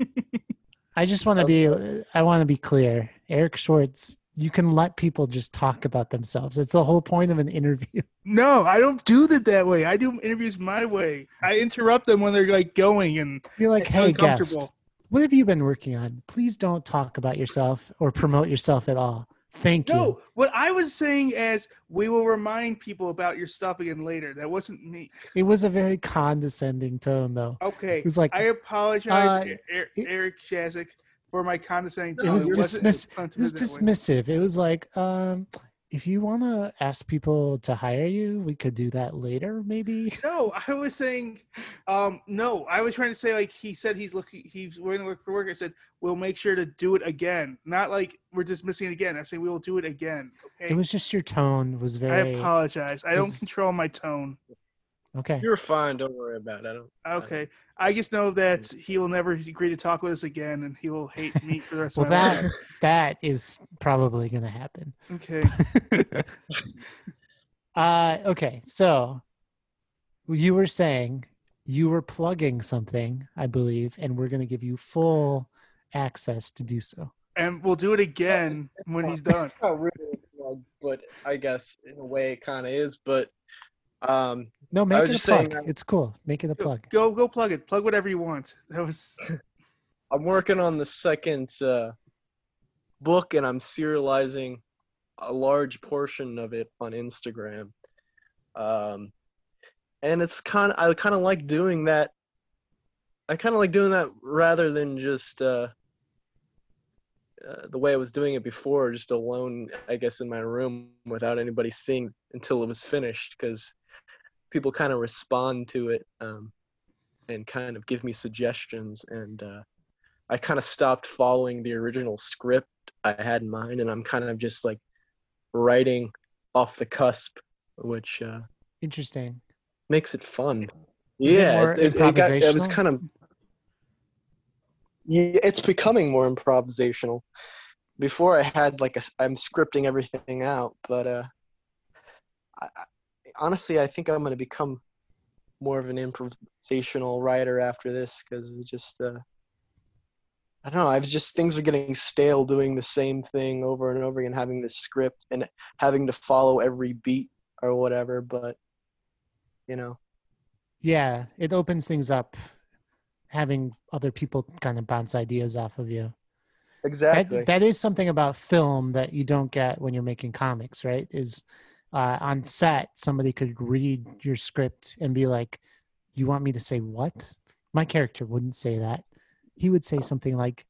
(laughs) I just want to be. I want to be clear, Eric Schwartz. You can let people just talk about themselves. It's the whole point of an interview. (laughs) No, I don't do that that way. I do interviews my way. I interrupt them when they're like going and You're like, It's hey, uncomfortable. guest, what have you been working on? Please don't talk about yourself or promote yourself at all. Thank you. no. What I was saying is we will remind people about your stuff again later. That wasn't me. It was a very condescending tone, though. Okay, It was like I apologize, Uh, Er- it- Eric Shasik, for my condescending it tone. was wasn't dismiss. It was be way. dismissive. It was like, um, if you want to ask people to hire you, we could do that later, maybe. (laughs) No, I was saying, um, no, I was trying to say like he said he's looking, he's willing to look for work. I said we'll make sure to do it again, not like we're dismissing it again. I say we will do it again. Okay, It was just your tone was very. I apologize. I don't was- control my tone. Okay. You're fine. Don't worry about it. I don't. Okay, I just know that he will never agree to talk with us again, and he will hate me for the rest (laughs) Well, of my that life. that is probably going to happen. Okay, (laughs) Uh, okay, so you were saying you were plugging something, I believe, and we're going to give you full access to do so. and we'll do it again when he's done. (laughs) Not really a plug, but I guess in a way it kind of is. But um, No, make was it a just saying plug. that- It's cool. Make it a Go, plug. go, go, plug it. Plug whatever you want. That was (laughs) I'm working on the second uh, book, and I'm serializing a large portion of it on Instagram. Um, and it's kind of I kind of like doing that. I kind of like doing that rather than just uh, uh, the way I was doing it before, just alone, I guess, in my room without anybody seeing until it was finished, because people kind of respond to it um, and kind of give me suggestions and. Uh, I kind of stopped following the original script I had in mind, and I'm kind of just like writing off the cusp, which uh, Interesting. makes it fun. Is yeah, more it, got, it was kind of. Yeah, it's becoming more improvisational. Before I had like a, I'm scripting everything out, but uh, I, I- honestly, I think I'm gonna become more of an improvisational writer after this because just uh, I don't know. I've just things are getting stale doing the same thing over and over again, having this script and having to follow every beat or whatever. But you know, Yeah, it opens things up, having other people kind of bounce ideas off of you. exactly. That, that is something about film that you don't get when you're making comics, right? Is uh, on set, somebody could read your script and be like, You want me to say what? My character wouldn't say that. He would say something like,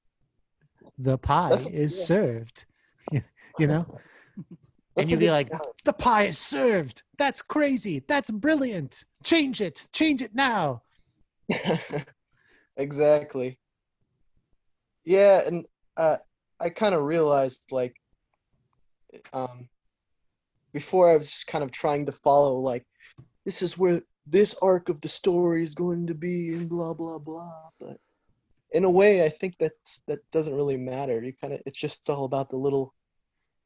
The pie That's- is yeah. served. (laughs) you know? That's a you'd be like, point. The pie is served. That's crazy. That's brilliant. Change it. Change it now. (laughs) exactly. Yeah, and uh, I kind of realized like, um, before I was just kind of trying to follow like, this is where this arc of the story is going to be, and blah blah blah. But in a way, I think that's that doesn't really matter. You kind of it's just all about the little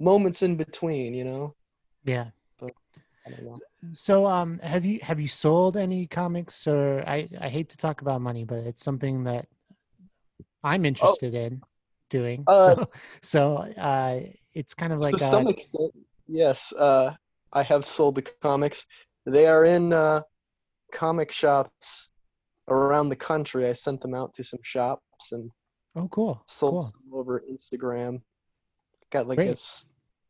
moments in between, you know. Yeah. I don't know. So um have you have you sold any comics or I I hate to talk about money but it's something that I'm interested in doing. Uh, (laughs) so so uh it's kind of like to uh, some extent, yes. Uh, I have sold the comics. They are in uh, comic shops around the country. I sent them out to some shops and oh cool. sold Cool. some over Instagram. Got like Great.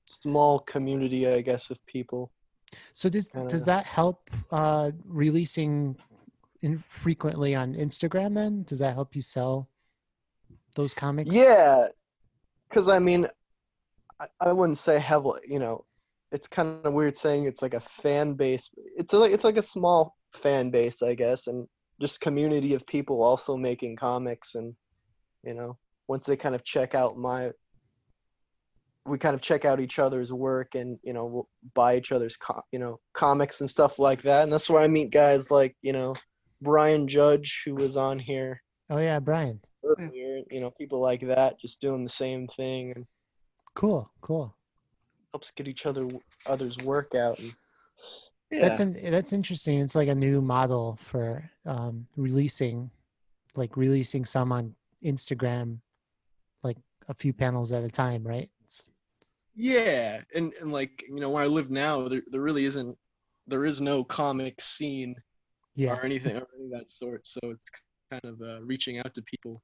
small community, I guess, of people. So does does that help uh releasing in frequently on Instagram then? Does that help you sell those comics? Yeah, because I mean, I, I wouldn't say heavily. You know, it's kind of weird saying it's like a fan base. It's like it's like a small fan base, I guess, and just community of people also making comics. And you know, once they kind of check out my, we kind of check out each other's work, and you know, we'll buy each other's co- you know comics and stuff like that. And that's where I meet guys like you know Brian Judge, who was on here Oh yeah, Brian. earlier, you know, people like that just doing the same thing and Cool, cool. Helps get each other others work out. And, yeah, That's an that's interesting. It's like a new model for um, releasing, like releasing some on Instagram, like a few panels at a time, right? It's, yeah, and and like you know where I live now, there there really isn't, there is no comic scene yeah. or anything or any of that sort. So it's kind of uh, reaching out to people.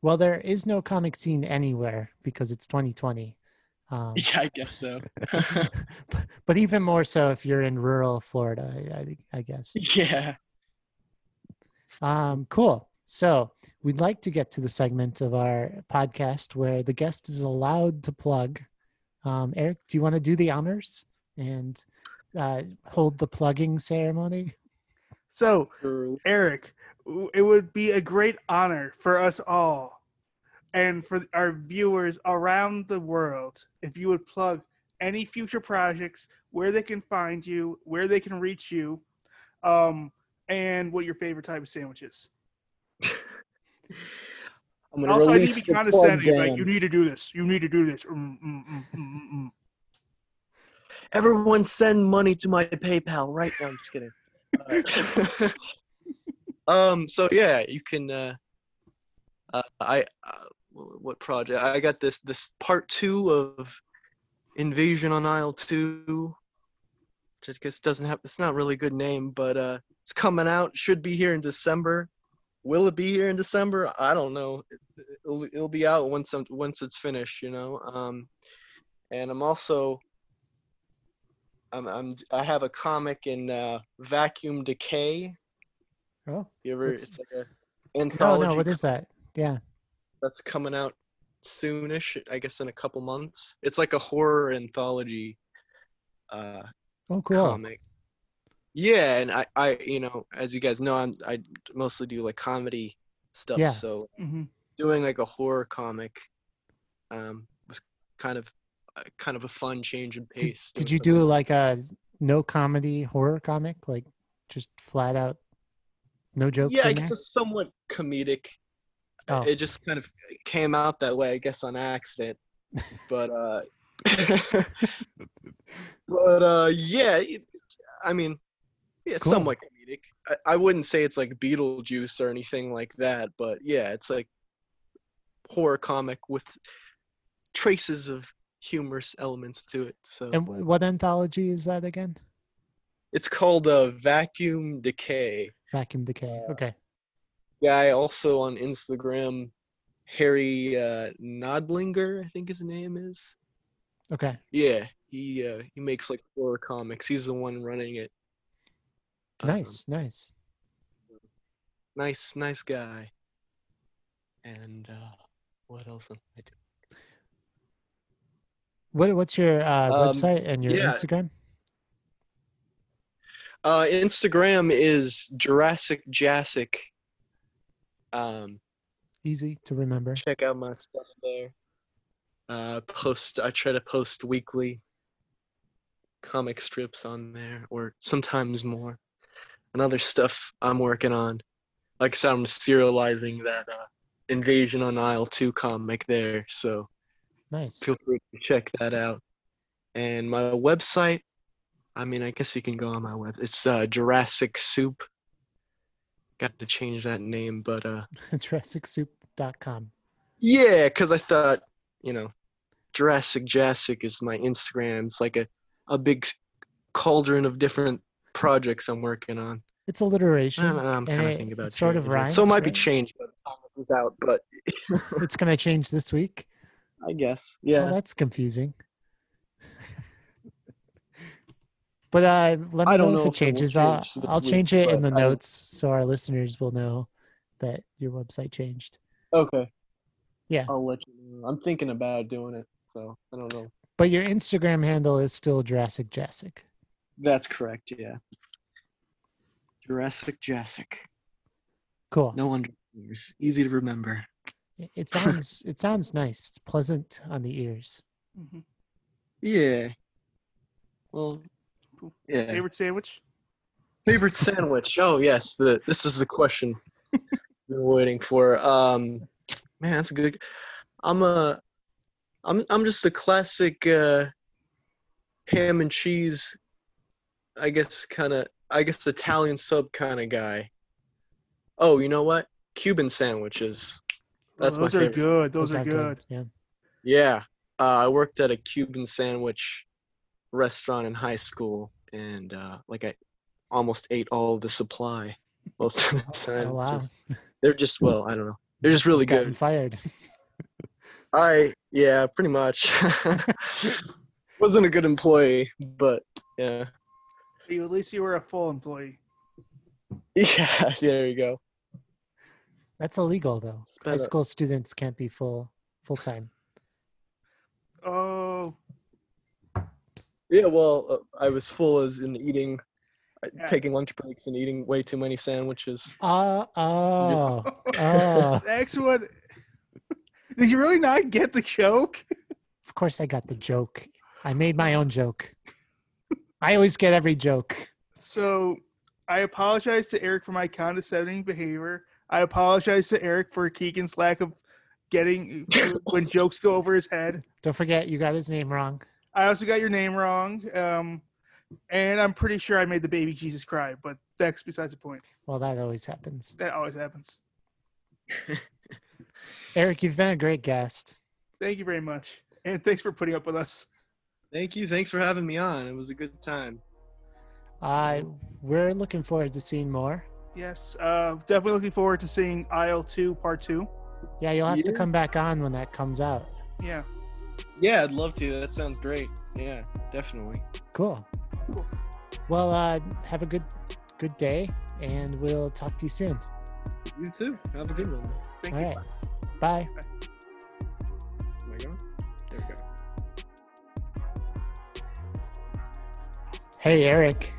Well, there is no comic scene anywhere because it's 2020. Um, (laughs) Yeah, I guess so. (laughs) but, (laughs) but even more so if you're in rural Florida, I, I, I guess. yeah. Um, cool. So we'd like to get to the segment of our podcast where the guest is allowed to plug. Um, Eric, do you want to do the honors and uh, hold the plugging ceremony? So, Eric, it would be a great honor for us all and for our viewers around the world if you would plug any future projects, where they can find you, where they can reach you, um, and what your favorite type of sandwich is. (laughs) I'm gonna Also, I need release to be the plug condescending. Like, you need to do this. You need to do this. Mm, mm, mm, mm, mm, Everyone send money to my PayPal right now. I'm just kidding. (laughs) Uh, (laughs) um. So yeah, you can. Uh, uh, I. Uh, wh- what project? I got this. This part two of Invasion on Isle Two. Which I guess doesn't have. It's not really a good name, but uh, it's coming out. Should be here in December. Will it be here in December? I don't know. It, it'll, it'll be out once I'm, once it's finished. You know. Um, and I'm also I'm, I'm I have a comic in uh, Vacuum Decay. Oh, You ever? What's- It's like a anthology no. What is that? Yeah. That's coming out soonish. I guess in a couple months. It's like a horror anthology uh, Oh, cool. comic. Yeah, and I, I, you know, as you guys know, I'm, I mostly do like comedy stuff. Yeah. So mhm. doing like a horror comic, um, was kind of, uh, kind of a fun change in pace. did doing you something do like a no comedy horror comic, like just flat out, no jokes? yeah i in guess there? it's somewhat comedic Oh. it just kind of came out that way i guess on accident but uh (laughs) but uh yeah I mean, yeah, it's Cool. somewhat comedic. I, I wouldn't say it's like Beetlejuice or anything like that, but yeah, it's like horror comic with traces of humorous elements to it. So And what anthology is that again? it's called uh, Vacuum Decay. Vacuum Decay. Okay. Guy also on Instagram, Harry uh, Nodlinger, I think his name is. Okay. Yeah, he uh, he makes like horror comics. He's the one running it. Um, Nice. Nice. nice, nice guy. And uh, what else am I doing? What What's your uh, Um, website and your yeah. Instagram? Uh, Instagram is Jurassic Jassic. Um, Easy to remember. check out my stuff there. Uh, post. I try to post weekly comic strips on there, or sometimes more, and other stuff I'm working on. Like I said, I'm serializing that uh, Invasion on Isle Two comic there, so Nice. feel free to check that out. And my website, I mean, I guess you can go on my web. It's uh, Jurassic Soup. Got to change that name, but uh, (laughs) JurassicSoup.com. yeah, because I thought, you know, Jurassic Jassic is my Instagram. It's like a, a big cauldron of different projects I'm working on. It's alliteration. I'm, I'm kind of thinking about it sort of rhymes. So it might be right? changed by the time this is out, but (laughs) It's gonna change this week. (laughs) I guess. Yeah. Yeah. that's confusing. But uh, let me I don't know if it if it will changes. I'll, change I'll week, change it in the I notes so our listeners will know that your website changed. Okay. Yeah. I'll let you know. I'm thinking about doing it, so I don't know. But your Instagram handle is still Jurassic Jassic. That's correct, yeah. Jurassic Jassic. Cool. No underscores. Easy to remember. It- It sounds (laughs) it sounds nice. It's pleasant on the ears. Mhm. Yeah. Well, Cool. yeah. Favorite sandwich? Favorite sandwich? Oh yes, the this is the question (laughs) we've been waiting for. Um, man, that's a good. I'm a, I'm I'm just a classic uh, ham and cheese. I guess kind of. I guess Italian sub kind of guy. Oh, you know what? Cuban sandwiches. That's oh, my those are favorite. good. Those, are, good. Yeah. Yeah, uh, I worked at a Cuban sandwich restaurant in high school, and uh, like I almost ate all the supply most of the (laughs) time. Oh wow. Just- they're just well, I don't know. They're just really Gotten good. fired. I (laughs) yeah, pretty much. (laughs) Wasn't a good employee, but yeah, You, at least you were a full employee. yeah. There you go. That's illegal though. It's High better. school students can't be full full time. Oh, Yeah, well, uh, I was full as in eating, uh, Yeah. taking lunch breaks and eating way too many sandwiches. Uh, oh, oh. Next one. (laughs) Did you really not get the joke? Of course, I got the joke. I made my own joke. I always get every joke. So, I apologize to Eric for my condescending behavior. I apologize to Eric for Keegan's lack of getting (laughs) when jokes go over his head. Don't forget, you got his name wrong. I also got your name wrong. Um, and I'm pretty sure I made the baby Jesus cry, but that's besides the point. Well, that always happens. That always happens. (laughs) Eric, you've been a great guest. Thank you very much. And thanks for putting up with us. Thank you. Thanks for having me on. It was a good time. Uh, we're looking forward to seeing more. Yes, uh, definitely looking forward to seeing Isle 2 Part 2. Yeah, you'll have to come back on when that comes out. Yeah. Yeah, I'd love to. That sounds great. Yeah, definitely. Cool. Cool. Well, uh, have a good good day, and we'll talk to you soon. You too. Have a good one. Thank All you. right. Bye. Am I going? There we go. Hey, Eric.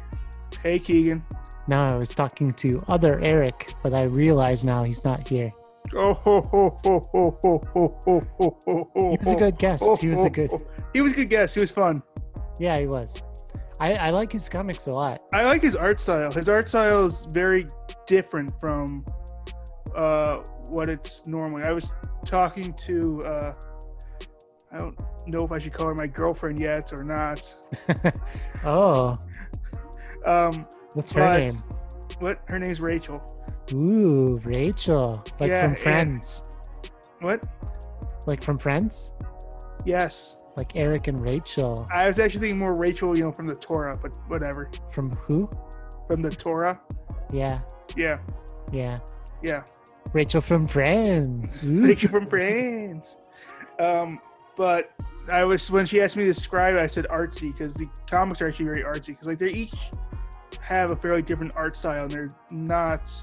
Hey, Keegan. No, I was talking to other Eric, but I realize now he's not here. Oh, ho, ho, ho, ho, ho, ho, ho, ho, ho, He was a good guest. He was a good. (laughs) He was a good guest. He was fun. Yeah, he was. I, I like his comics a lot. I like his art style. His art style is very different from uh, what it's normally. I was talking to, uh, I don't know if I should call her my girlfriend yet or not. (laughs) oh, Um, What's her name? what? Her name's Rachel. Ooh, Rachel. Like Yeah, from and- Friends. What? Like from Friends? Yes. Like Eric and Rachel. I was actually thinking more Rachel, you know, from the Torah, but whatever. From who? From the Torah. Yeah, Yeah. yeah. Yeah. Rachel from Friends. Ooh. (laughs) Rachel from Friends. Um, but I was when she asked me to describe it, I said artsy because the comics are actually very artsy because like they each have a fairly different art style and they're not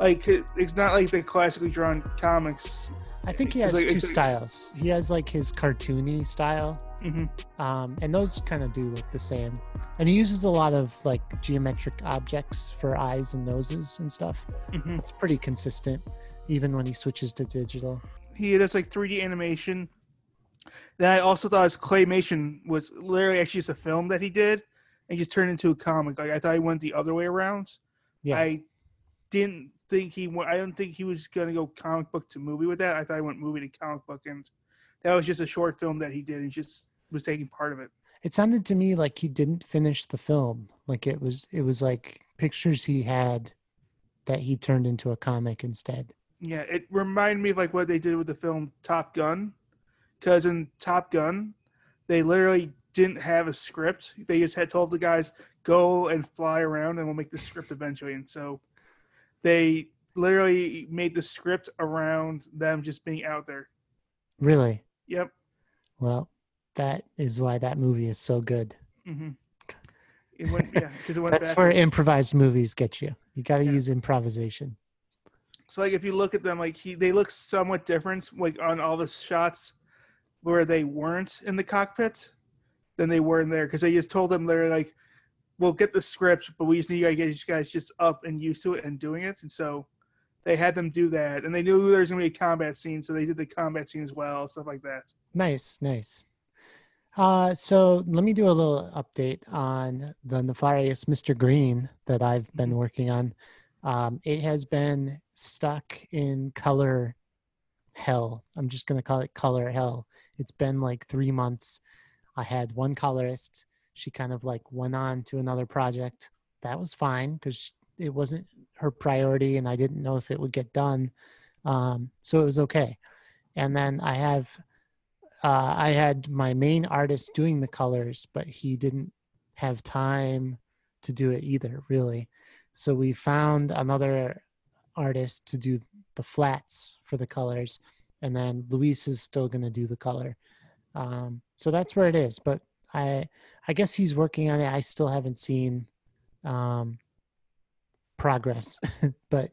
like it's not like the classically drawn comics. I think he has like- two like- styles. He has like his cartoony style, hmm um, and those kind of do look the same. And he uses a lot of like geometric objects for eyes and noses and stuff. hmm It's pretty consistent, even when he switches to digital. He does like 3D animation. Then I also thought his claymation was literally actually just a film that he did and just turned into a comic. Like I thought he went the other way around. Yeah, I didn't think he. wa- I don't think he was gonna go comic book to movie with that. I thought he went movie to comic book, and that was just a short film that he did. and just was taking part of it. it sounded to me like he didn't finish the film. Like it was, it was like pictures he had that he turned into a comic instead. Yeah, it reminded me of like what they did with the film Top Gun, because in Top Gun, they literally didn't have a script. They just had told the guys go and fly around, and we'll make the script eventually. And so they literally made the script around them just being out there. Really? Yep. Well, that is why that movie is so good. hmm It went, yeah. That's where improvised movies get you. You got to Yeah. use improvisation. So like if you look at them, like he they look somewhat different, like on all the shots where they weren't in the cockpit than they were in there, because they just told them they're like, we'll get the script, but we just need to get you guys just up and used to it and doing it, and so they had them do that, and they knew there was gonna be a combat scene, so they did the combat scene as well, stuff like that. Nice, nice. Uh, so let me do a little update on the nefarious Mr. Green that I've been Mhm. working on. Um, it has been stuck in color hell. I'm just going to call it color hell. It's been like three months. I had one colorist. She kind of like went on to another project. That was fine because it wasn't her priority and I didn't know if it would get done. Um, so it was okay. And then I have uh, I had my main artist doing the colors, but he didn't have time to do it either, really. So we found another artist to do the flats for the colors, and then Luis is still going to do the color. Um, so that's where it is. But I, I guess he's working on it. I still haven't seen um, progress, (laughs) but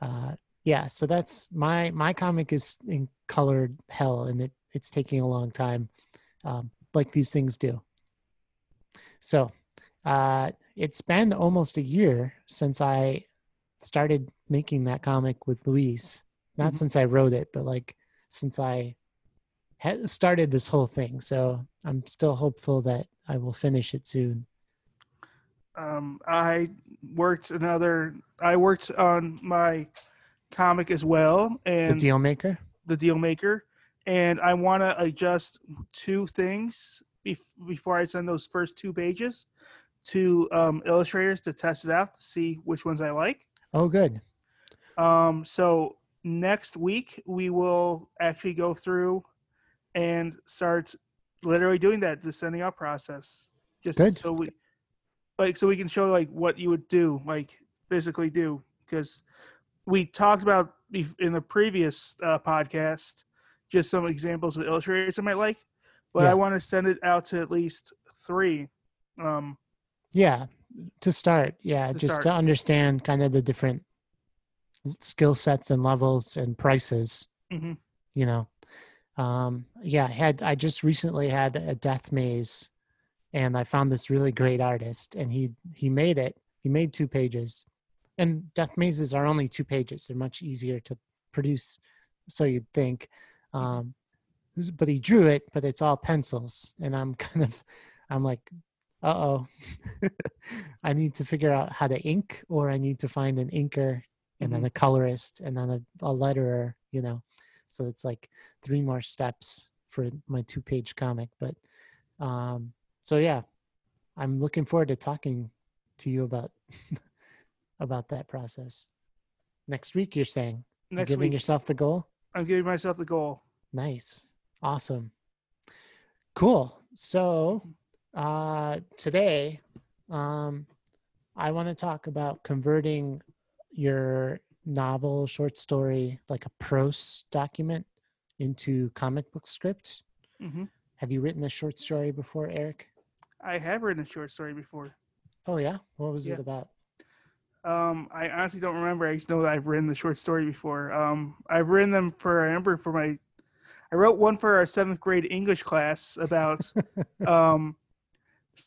uh, yeah. So that's my my comic is in colored hell, and it it's taking a long time, um, like these things do. So uh, it's been almost a year since I started making that comic with Luis. Not Mhm. since I wrote it, but like since I started this whole thing. So I'm still hopeful that I will finish it soon. Um, I worked another. I worked on my comic as well, and The deal maker. the deal maker and i want to adjust two things bef- before i send those first two pages to um, illustrators to test it out to see which ones i like Oh, good. um, so next week we will actually go through and start literally doing that the sending out process just Good. so we like so we can show like what you would do like physically do because we talked about in the previous uh, podcast just some examples of illustrators i might like but Yeah. i want to send it out to at least three um, Yeah, to start. Yeah, To just start. to understand kind of the different skill sets and levels and prices. mhm. You know, um, yeah. I had I just recently had a death maze, and I found this really great artist, and he he made it. He made two pages, and death mazes are only two pages. They're much easier to produce, so you'd think. Um, but he drew it, but it's all pencils, and I'm (laughs) kind of, I'm like, uh oh, (laughs) I need to figure out how to ink, or I need to find an inker, and then a colorist, and then a, a letterer. You know, so it's like three more steps for my two-page comic. But um, so yeah, I'm looking forward to talking to you about (laughs) about that process. Next week, you're saying Next giving week, yourself the goal. I'm giving myself the goal. Nice. Awesome. Cool. So uh today um I want to talk about converting your novel, short story, like a prose document into comic book script. hmm Have you written a short story before, Eric? I have written a short story before. Oh yeah. What was Yeah. it about? Um, I honestly don't remember. I just know that I've written the short story before. Um, I've written them for. I remember for my. I wrote one for our seventh grade English class about. (laughs) um,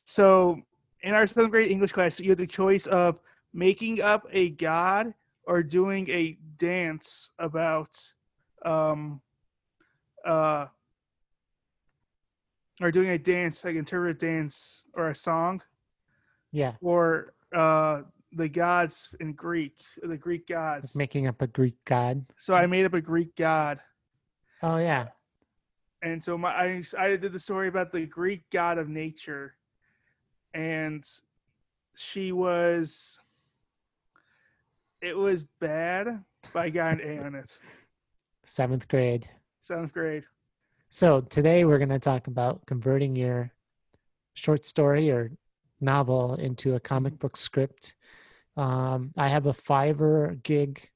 so in our seventh grade English class, you had the choice of making up a god or doing a dance about, um, uh, or doing a dance like interpretive dance or a song Yeah. or uh the gods in Greek, the Greek Like gods. making up a Greek god. So I made up a Greek god, Oh yeah. and so my I I did the story about the Greek god of nature, and she was. It was bad, but I got an A on it. Seventh grade. Seventh grade. So today we're going to talk about converting your short story or novel into a comic book script. Um, I have a Fiverr gig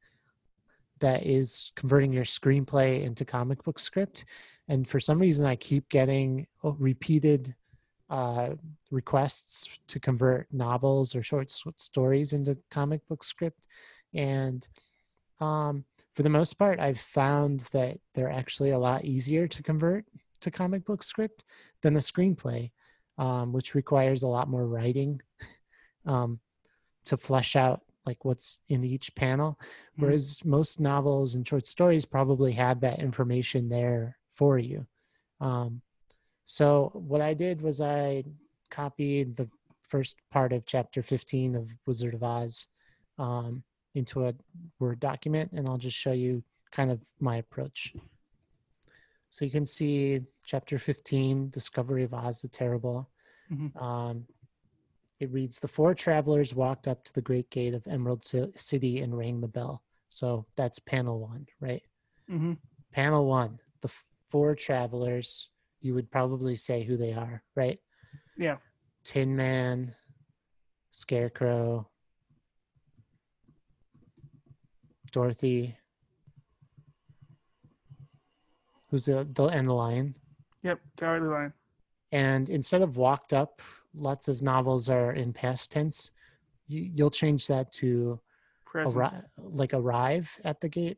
that is converting your screenplay into comic book script, and for some reason I keep getting uh, repeated uh, requests to convert novels or short stories into comic book script, and um, for the most part, I've found that they're actually a lot easier to convert to comic book script than a screenplay, um, which requires a lot more writing (laughs) um, to flesh out like what's in each panel. Mhm. Whereas most novels and short stories probably have that information there for you. Um, so what I did was I copied the first part of chapter 15 of Wizard of Oz um, into a Word document, and I'll just show you kind of my approach. So you can see chapter 15, Discovery of Oz the Terrible. Mhm. Um, it reads The four travelers walked up to the great gate of Emerald Ci- City and rang the bell. So that's panel one, right? hmm Panel one, the four travelers, you would probably say who they are, right? Yeah. Tin Man, Scarecrow, Dorothy. Who's the, the and the lion? Yep. Cowardly Lion. And instead of walked up, lots of novels are in past tense. You, you'll change that to arri- like arrive at the gate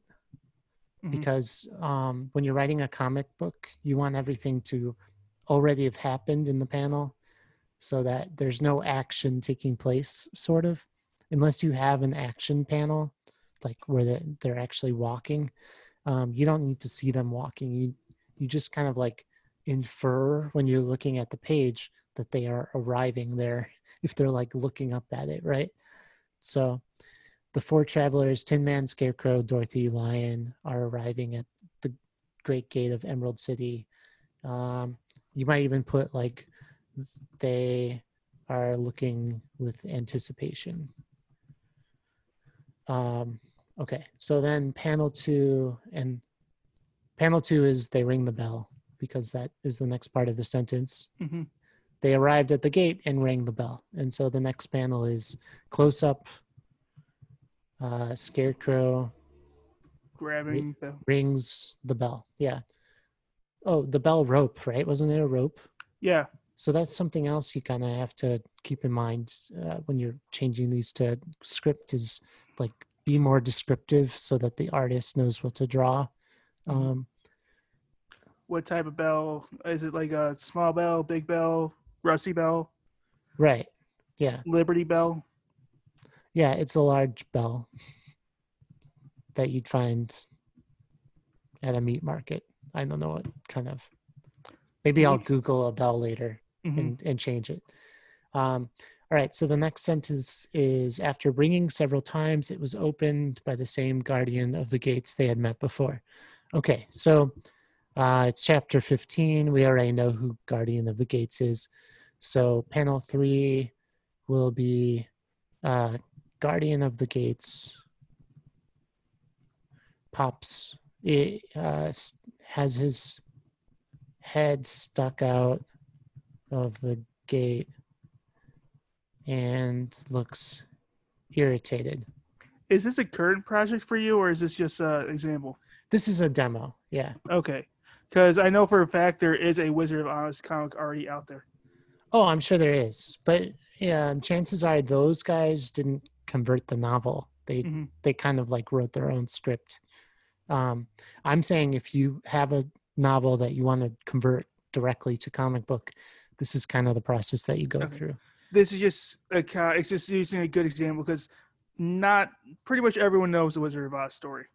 Mhm. because um, when you're writing a comic book, you want everything to already have happened in the panel so that there's no action taking place, sort of, unless you have an action panel, like where they're, they're actually walking. Um, you don't need to see them walking. You you just kind of like infer when you're looking at the page that they are arriving there (laughs) if they're like looking up at it, right? So the four travelers, Tin Man, Scarecrow, Dorothy, Lion, are arriving at the Great Gate of Emerald City. Um, you might even put like they are looking with anticipation. Um, okay, so then panel two and panel two is they ring the bell because that is the next part of the sentence hmm they arrived at the gate and rang the bell. And so the next panel is close up, uh, Scarecrow Grabbing the. rings the bell. Yeah. Oh, the bell rope, right? Wasn't it a rope? Yeah. So that's something else you kind of have to keep in mind uh, when you're changing these to script is like be more descriptive so that the artist knows what to draw. Um, What type of bell? Is it like a small bell, big bell, rusty bell, right. Yeah. Liberty bell? Yeah, it's a large bell (laughs) that you'd find at a meat market. I don't know what kind of. Maybe I'll Google a bell later Mhm. and, and change it. Um, all right, so the next sentence is after ringing several times, it was opened by the same guardian of the gates they had met before. Okay, so uh, it's chapter 15. We already know who guardian of the gates is. So panel three will be uh, Guardian of the Gates pops. It uh, has his head stuck out of the gate and looks irritated. Is this a current project for you, or is this just an example? This is a demo. Yeah. Okay, because I know for a fact there is a Wizard of Oz comic already out there. Oh, I'm sure there is, but yeah, chances are those guys didn't convert the novel. They Mhm. they kind of like wrote their own script. Um, I'm saying if you have a novel that you want to convert directly to comic book, this is kind of the process that you go Okay. through. This is just a it's just using a good example because not pretty much everyone knows the Wizard of Oz story.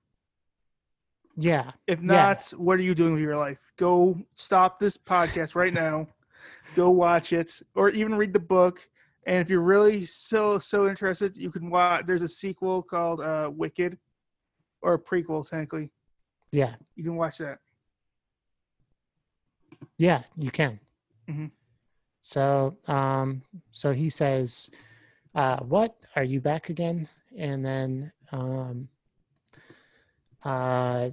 Yeah, If Yeah. not, what are you doing with your life? Go stop this podcast right now. (laughs) Go watch it, or even read the book. And if you're really so so interested, you can watch. There's a sequel called uh, Wicked, or a prequel technically. yeah, You can watch that. yeah. You can. Mhm. So, um, so he says, uh, "What are you back again?" And then, um, uh,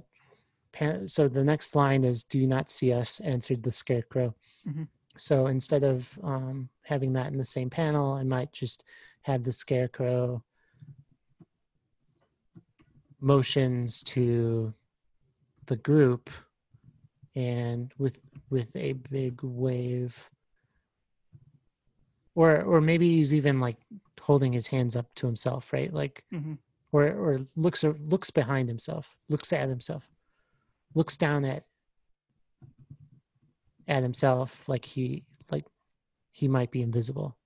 so the next line is, "Do you not see us?" Answered the scarecrow. Mhm. So instead of um, having that in the same panel, I might just have the scarecrow motions to the group and with with a big wave or or maybe he's even like holding his hands up to himself right? Like hmm or or looks or looks behind himself looks at himself looks down at at himself like he like he might be invisible.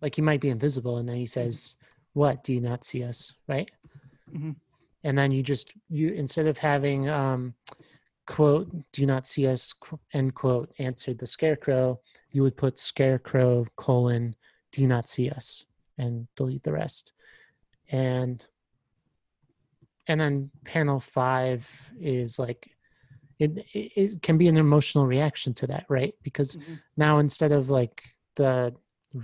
Like he might be invisible and then he says what? Do you not see us? Right? Mhm. and then you just you instead of having um quote do not see us end quote answered the scarecrow. You would put scarecrow colon do not see us and delete the rest. And and then panel five is like it, it, it can be an emotional reaction to that right? Because Mhm. now instead of like the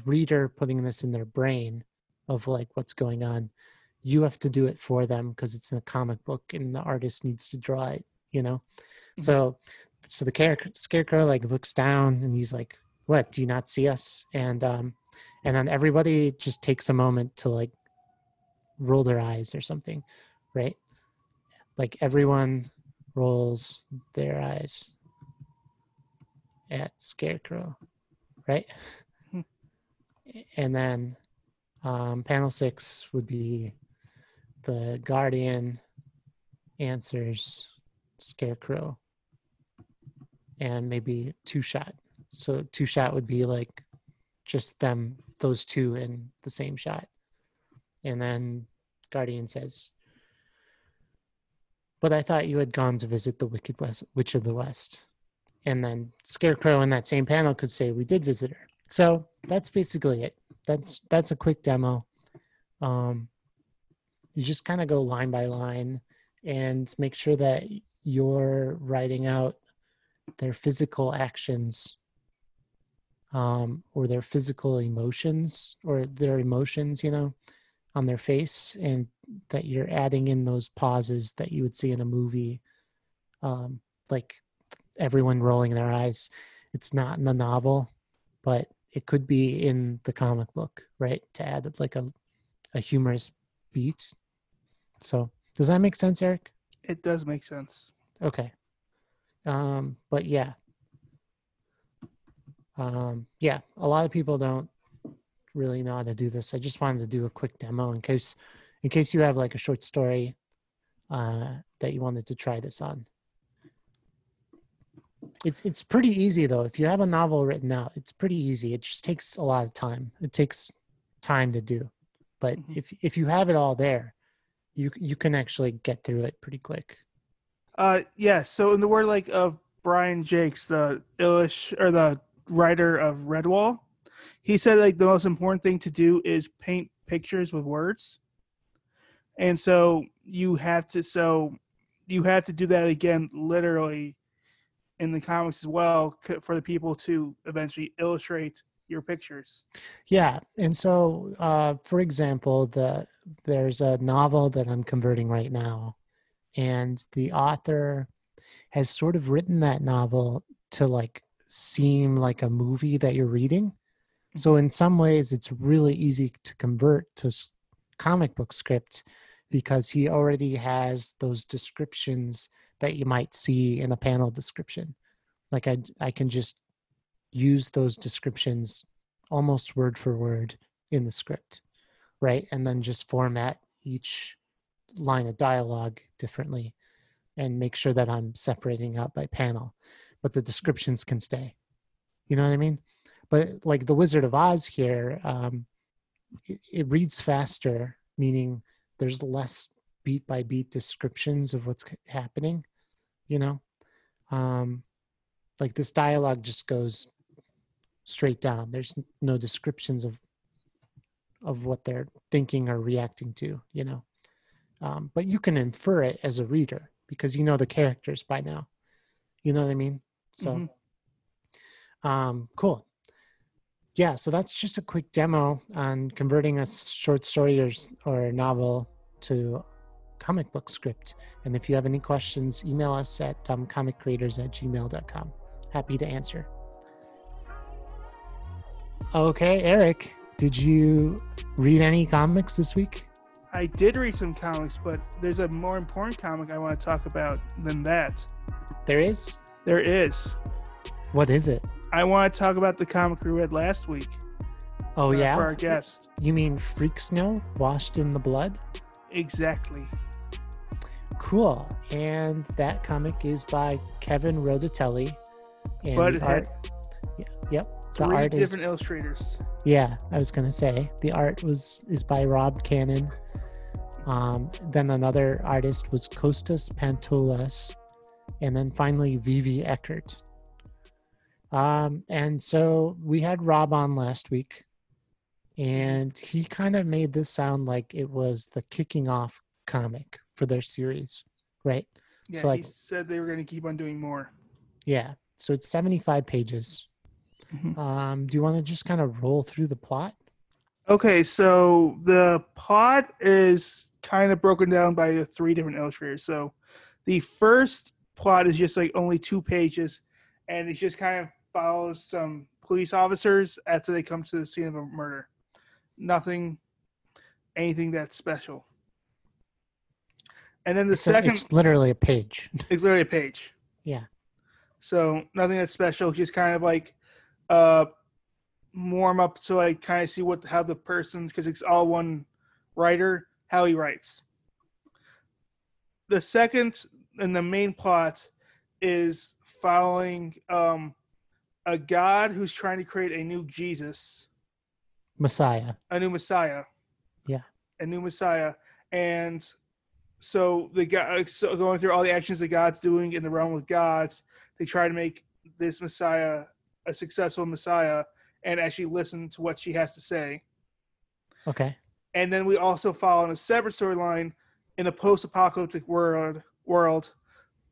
reader putting this in their brain of like what's going on you have to do it for them because it's in a comic book and the artist needs to draw it you know? Mhm. so so the character scarecrow like looks down and he's like what? Do you not see us? And um and then everybody just takes a moment to like roll their eyes or something right? Like everyone rolls their eyes at scarecrow right? Hmm. and then um, panel six would be the guardian answers scarecrow. And maybe two shot so two shot would be like just them those two in the same shot and then guardian says but i thought you had gone to visit the wicked west witch of the west. And then scarecrow in that same panel could say we did visit her. So that's basically it. That's that's a quick demo. Um you just kind of go line by line and make sure that you're writing out their physical actions um, or their physical emotions or their emotions, you know, on their face, and that you're adding in those pauses that you would see in a movie, um, like everyone rolling their eyes. It's not in the novel, but it could be in the comic book, right? To add like a, a humorous beat. So, does that make sense, Eric? It does make sense. Okay. Um, but yeah. Um, yeah, a lot of people don't really know how to do this. I just wanted to do a quick demo in case in case you have like a short story uh that you wanted to try this on. It's it's pretty easy though. If you have a novel written out, it's pretty easy. It just takes a lot of time. It takes time to do. But Mhm. if if you have it all there, you you can actually get through it pretty quick. Uh, yeah. So in the word like of Brian Jacques, the illush or the writer of Redwall, he said like the most important thing to do is paint pictures with words, and so you have to so you have to do that again literally in the comics as well for the people to eventually illustrate your pictures. Yeah, and so, uh, for example, the there's a novel that I'm converting right now, and the author has sort of written that novel to like seem like a movie that you're reading. So mm-hmm. in some ways, it's really easy to convert to comic book script because he already has those descriptions that you might see in a panel description. Like I, I can just use those descriptions almost word for word in the script, right? And then just format each line of dialogue differently and make sure that I'm separating out by panel, but the descriptions can stay. You know what I mean? But like the Wizard of Oz here, um, it, it reads faster, meaning there's less beat by beat descriptions of what's happening. You know, um, like this dialogue just goes straight down. There's no descriptions of of what they're thinking or reacting to. You know, um, but you can infer it as a reader because you know the characters by now. You know what I mean? So, Mhm. um, cool. Yeah, so that's just a quick demo on converting a short story or, or novel to comic book script. And if you have any questions, email us at um, comiccreators at gmail.com. Happy to answer. Okay, Eric, did you read any comics this week? I did read some comics, but there's a more important comic I want to talk about than that. There is? There is. What is it? I want to talk about the comic we read last week. Oh, uh, yeah? For our guest. You mean Freak Snow washed in the blood? Exactly. Cool. And that comic is by Kevin Rodatelli. And But it art, had yep. The three art is different illustrators. yeah. I was gonna say the art was is by Rob Cannon. Um, then another artist was Kostas Pantoulas, and then finally Vivi Eckert. Um, and so we had Rob on last week, and he kind of made this sound like it was the kicking off comic for their series, right? Yeah, So, like- he said they were going to keep on doing more. Yeah. So it's 75 pages. Mhm. Um, do you want to just kind of roll through the plot? Okay, so the plot is kind of broken down by the three different illustrators. So the first plot is just like only two pages, and it just kind of follows some police officers after they come to the scene of a murder. Nothing, anything that's special. And then the second it's literally a page. (laughs) it's literally a page. Yeah. So nothing that's special, just kind of like uh warm up so I kind of see what how the person because it's all one writer how he writes. The second and the main plot is following um a god who's trying to create a new Jesus, Messiah. a new Messiah. Yeah. A new Messiah. And so the guy so going through all the actions that God's doing in the realm of gods, they try to make this Messiah a successful Messiah and actually listen to what she has to say. Okay. And then we also follow in a separate storyline in a post-apocalyptic world world,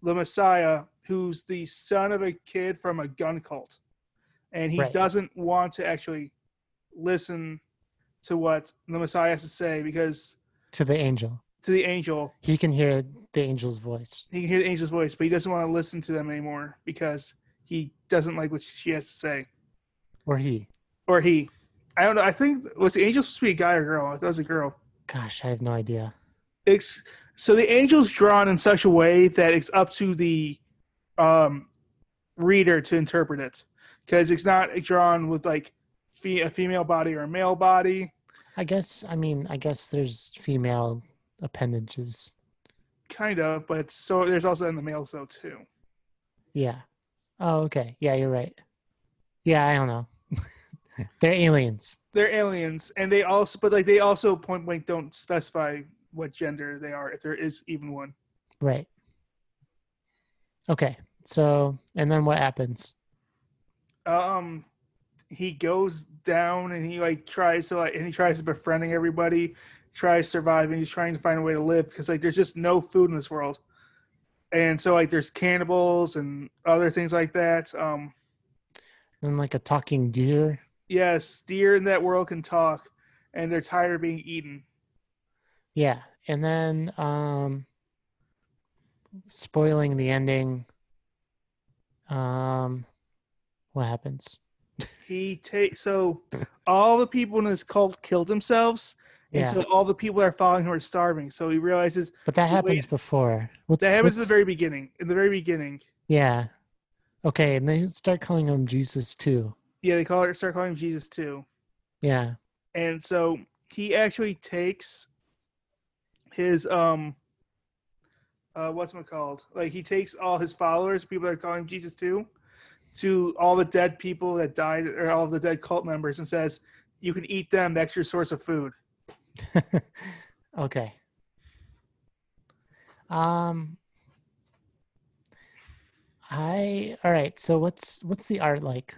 the Messiah, who's the son of a kid from a gun cult. And he Right. doesn't want to actually listen to what the Messiah has to say because To the angel. to the angel, He can hear the angel's voice. he can hear the angel's voice, but he doesn't want to listen to them anymore because he doesn't like what she has to say. Or he. Or he. I don't know. I think was the angel supposed to be a guy or girl? I thought it was a girl. Gosh, I have no idea. it's so the angel's drawn in such a way that it's up to the um reader to interpret it because it's not drawn with like fe- a female body or a male body I guess, I mean, I guess there's female appendages. kind of but so there's also in the male so too Yeah. Oh, okay. Yeah, you're right. Yeah, I don't know. They're aliens. they're aliens and they also but like they also point blank don't specify what gender they are if there is even one Right. Okay. So, and then what happens? um he goes down and he like tries to like and he tries to befriending everybody tries surviving. he's trying to find a way to live because like there's just no food in this world and so like there's cannibals and other things like that. Um, And like a talking deer. yes, deer in that world can talk, and they're tired of being eaten. Yeah. And then um spoiling the ending. Um what happens? He takes so all the people in his cult killed themselves, Yeah. and so all the people that are following him are starving. So he realizes but that wait- happens before. What's that happens at the very beginning. In the very beginning, Yeah. Okay, and they start calling him Jesus too. yeah, they call it start calling him Jesus too. Yeah. and so he actually takes his um uh what's it called like he takes all his followers people that are calling him jesus too to all the dead people that died or all the dead cult members and says you can eat them that's your source of food (laughs) okay. Um I all right, so what's what's the art like?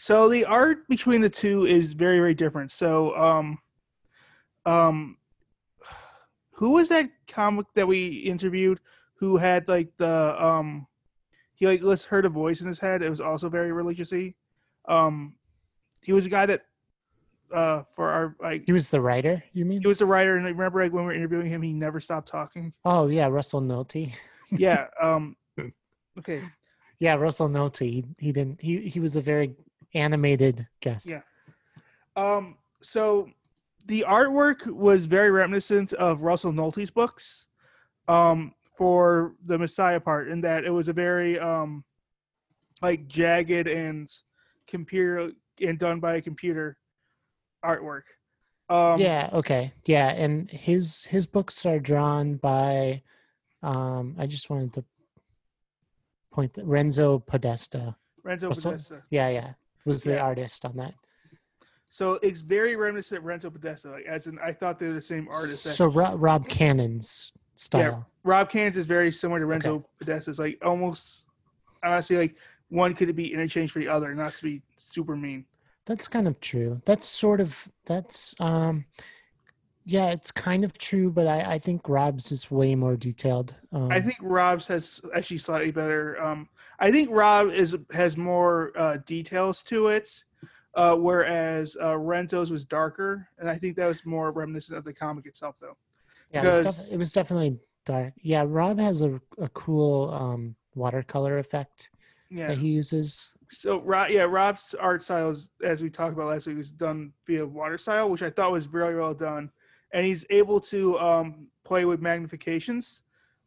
so the art between the two is very very different so um um who was that comic that we interviewed who had like the um he like just heard a voice in his head it was also very religiousy um he was a guy that uh for our like He was the writer, you mean? he was the writer and I remember like when we were interviewing him he never stopped talking Oh yeah, Russell Nolte. yeah (laughs) um okay Yeah, Russell Nolte. He, he didn't he he was a very animated guest. Yeah. Um, so the artwork was very reminiscent of Russell Nolte's books um, for the Messiah part, in that it was a very um, like jagged and computer and done by a computer artwork. Um, yeah, okay. Yeah, and his his books are drawn by um I just wanted to point that Renzo Podesta. Renzo Russell- Podesta. Yeah, yeah. Was the artist on that. So it's very reminiscent of Renzo Podesta. Like, as in, I thought they were the same artist. So Ro- Rob Cannon's style. Yeah, Rob Cannon's is very similar to Renzo Podesta's. Like almost, honestly, like one could be interchanged for the other, not to be super mean. That's kind of true. That's sort of that's um yeah, it's kind of true, but I, I think Rob's is way more detailed. Um, I think Rob's has actually slightly better. Um, I think Rob is has more uh, details to it, uh, whereas uh, Renzo's was darker, and I think that was more reminiscent of the comic itself, though. yeah, it was, def- it was definitely dark. Yeah, Rob has a a cool um watercolor effect Yeah. that he uses. So, Rob, yeah, Rob's art style, is, as we talked about last week, was done via water style, which I thought was very well done, and he's able to um, play with magnifications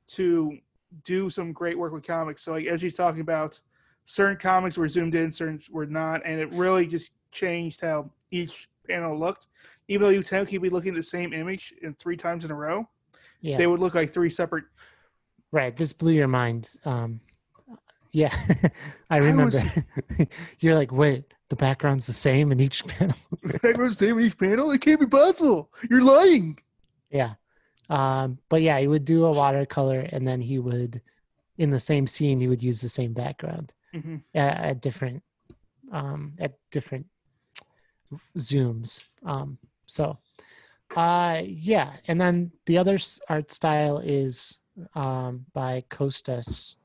to do some great work with comics. So, like as he's talking about, certain comics were zoomed in, certain were not, and it really just changed how each panel looked. Even though you technically be looking at the same image in three times in a row, Yeah. they would look like three separate. Right. This blew your mind. Um, yeah, (laughs) I I was- remember. (laughs) You're like, wait, the background's the same in each (laughs) panel. Everyone's the same in each panel. It can't be possible. You're lying. yeah. Um, but yeah, he would do a watercolor, and then he would, in the same scene, he would use the same background hmm at, at different, um, at different zooms. Um, so, uh, yeah, and then the other art style is um, by Kostas.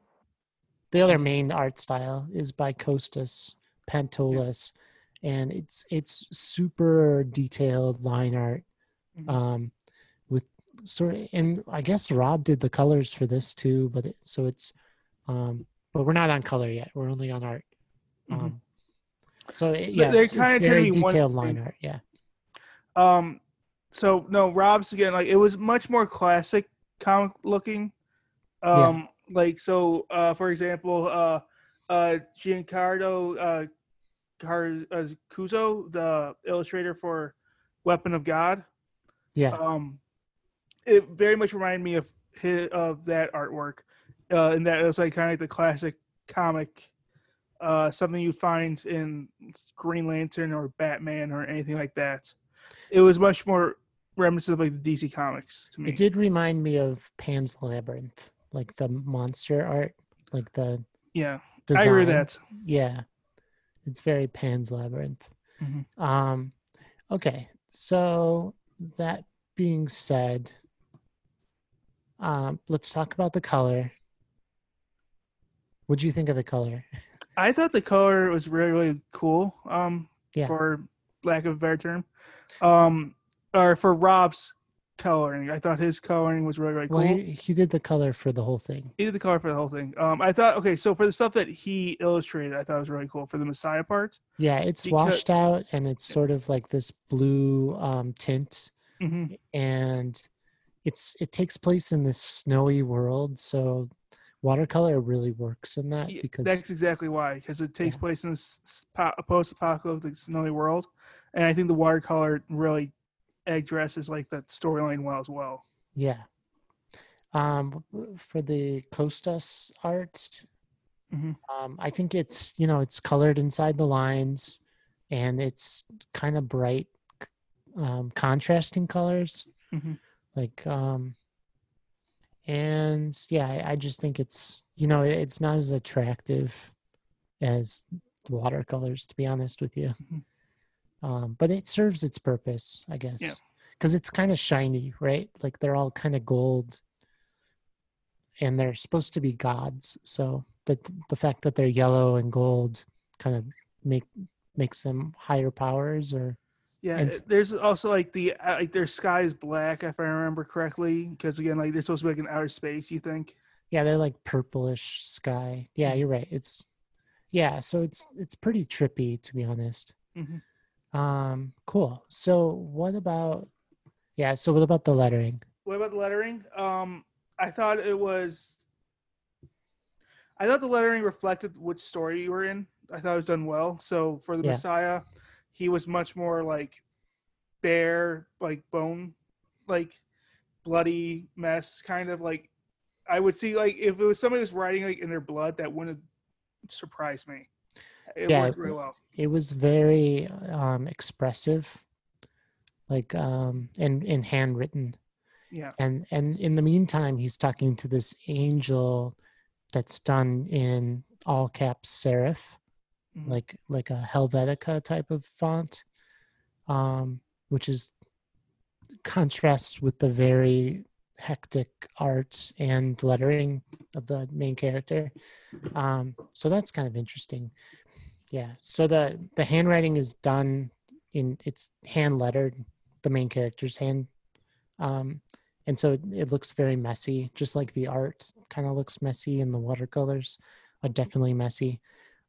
The other main art style is by Kostas Pantoulas, and it's it's super detailed line art. Mhm. Um, with sort of, and I guess Rob did the colors for this too, but it, so it's, um, but we're not on color yet. We're only on art. Mhm. Um, so it, yeah, it's, kinda it's to very detailed thing. line art. Yeah. Um, so no, Rob's again like it was much more classic comic looking. Um, like so, uh, for example, uh, uh, Giancarlo uh, Car- uh, Cuso, the illustrator for Weapon of God, Yeah. um, it very much reminded me of his, of that artwork, uh, and that it was like kind of like the classic comic, uh, something you find in Green Lantern or Batman or anything like that. It was much more reminiscent of like the DC comics to me. It did remind me of Pan's Labyrinth, like the monster art, like the Yeah, design. I agree that. Yeah, it's very Pan's Labyrinth. Mhm. Um, okay, so that being said, um, let's talk about the color. What do you think of the color? (laughs) I thought the color was really really cool. Um, Yeah. for lack of a better term, um, or for Rob's coloring, I thought his coloring was really really cool. Well, he, he, did the color for the whole thing. He did the color for the whole thing. Um, I thought okay, so for the stuff that he illustrated, I thought it was really cool for the Messiah part. Yeah, it's Because- washed out and it's sort of like this blue um, tint, hmm and it's it takes place in this snowy world. So watercolor really works in that because that's exactly why, because it takes Yeah. place in this post-apocalyptic snowy world, and I think the watercolor really addresses like that storyline well as well. yeah. Um, for the Kostas art, Mhm. um, I think it's you know it's colored inside the lines, and it's kind of bright, um, contrasting colors. Mhm. like um and yeah I, I just think it's you know it's not as attractive as watercolors to be honest with you Mhm. Um but it serves its purpose i guess Yeah. because it's kind of shiny right like they're all kind of gold and they're supposed to be gods so the the fact that they're yellow and gold kind of make makes them higher powers or Yeah, And- there's also like the uh, like their sky is black if I remember correctly, because again, like they're supposed to be like in outer space. You think? Yeah, they're like purplish sky. Yeah, Mhm. you're right. It's yeah, so it's it's pretty trippy to be honest. Mhm. Um, cool. So what about yeah, so what about the lettering? What about the lettering? Um, I thought it was. I thought the lettering reflected which story you were in. I thought it was done well. So for the Yeah. Messiah, he was much more like bare, like bone, like bloody mess, kind of like. I would see like if it was somebody who's writing like in their blood, that wouldn't surprise me. It Yeah, worked really well. It was very um expressive. Like um and and handwritten. Yeah. And and in the meantime he's talking to this angel that's done in all caps serif. Mhm. like like a Helvetica type of font, um, which is contrasts with the very hectic art and lettering of the main character. Um, so that's kind of interesting. Yeah. So the the handwriting is done in it's hand lettered, the main character's hand. Um, and so it, it looks very messy, just like the art kind of looks messy and the watercolors are definitely messy.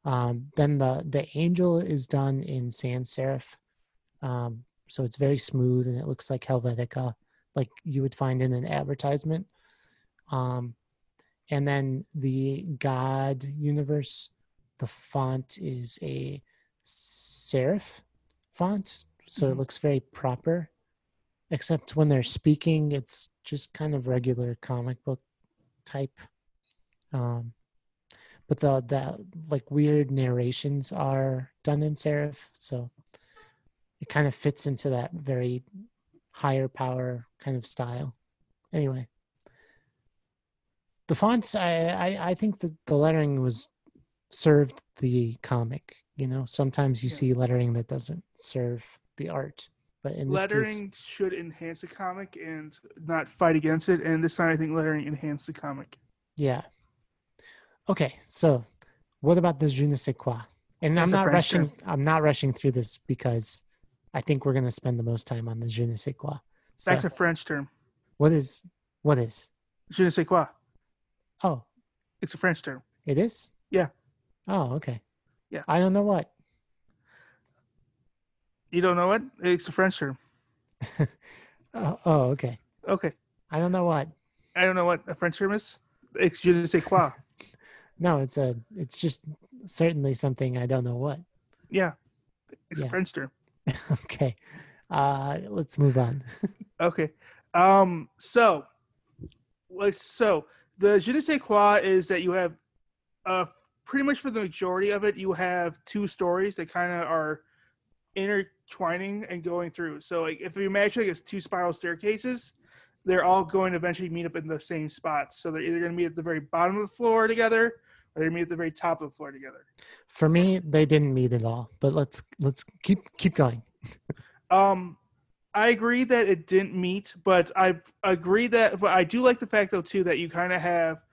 Um, then the the angel is done in sans serif, um, so it's very smooth and it looks like Helvetica, like you would find in an advertisement. Um, and then the God universe, the font is a serif font, so it Mhm. looks very proper. Except when they're speaking, it's just kind of regular comic book type. Um, but the the like weird narrations are done in serif so it kind of fits into that very higher power kind of style anyway the fonts i i, I think that the lettering was served the comic you know sometimes you Yeah. see lettering that doesn't serve the art but in this case lettering should enhance the comic and not fight against it. And this time, I think lettering enhanced the comic. Yeah. Okay, so what about the je ne sais quoi? And That's a I'm not rushing. I'm not rushing through this because I think we're going to spend the most time on the je ne sais quoi. So That's a French term. what is what is? Je ne sais quoi. Oh, It's a French term. it is. Yeah. Oh, okay. Yeah. I don't know what. You don't know what? It's a French term. (laughs) Oh, oh, okay. Okay. I don't know what. I don't know what a French term is. It's je ne sais quoi. (laughs) No, it's a. It's just certainly something I don't know what. Yeah. It's Yeah. a French term. (laughs) okay. Uh, let's move on. Okay. Um. So, let's. So the je ne sais quoi is that you have, uh, pretty much for the majority of it, you have two stories that kind of are intertwining and going through. So, like, if you imagine like it's two spiral staircases, they're all going to eventually meet up in the same spot. So they're either going to meet at the very bottom of the floor together, or they meet at the very top of the floor together. For me, they didn't meet at all. But let's let's keep keep going. (laughs) Um, I agree that it didn't meet, but I agree that, but I do like the fact though too that you kind of have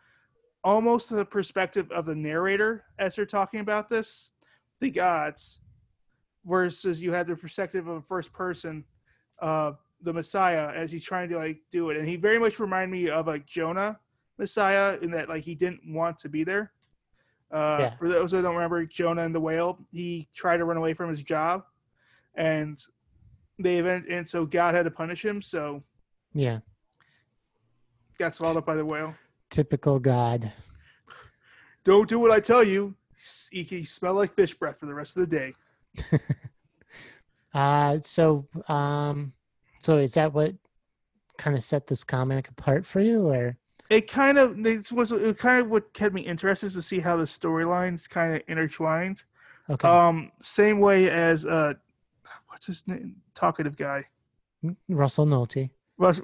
almost the perspective of the narrator as they're talking about this, the gods, versus you have the perspective of a first person, uh, the Messiah, as he's trying to like do it. And he very much reminded me of like Jonah Messiah in that like he didn't want to be there. Uh, Yeah. For those who don't remember, Jonah and the whale, he tried to run away from his job, and they event, and so God had to punish him. So Yeah. got swallowed up by the whale. Typical God. Don't do what I tell you. You smell like fish breath for the rest of the day. (laughs) Uh, so, um, so is that what kind of set this comic apart for you, or It kind of it was it kind of what kept me interested to see how the storylines kind of intertwined. okay? Um, same way as uh, what's his name? Talkative guy. Russell Nolte.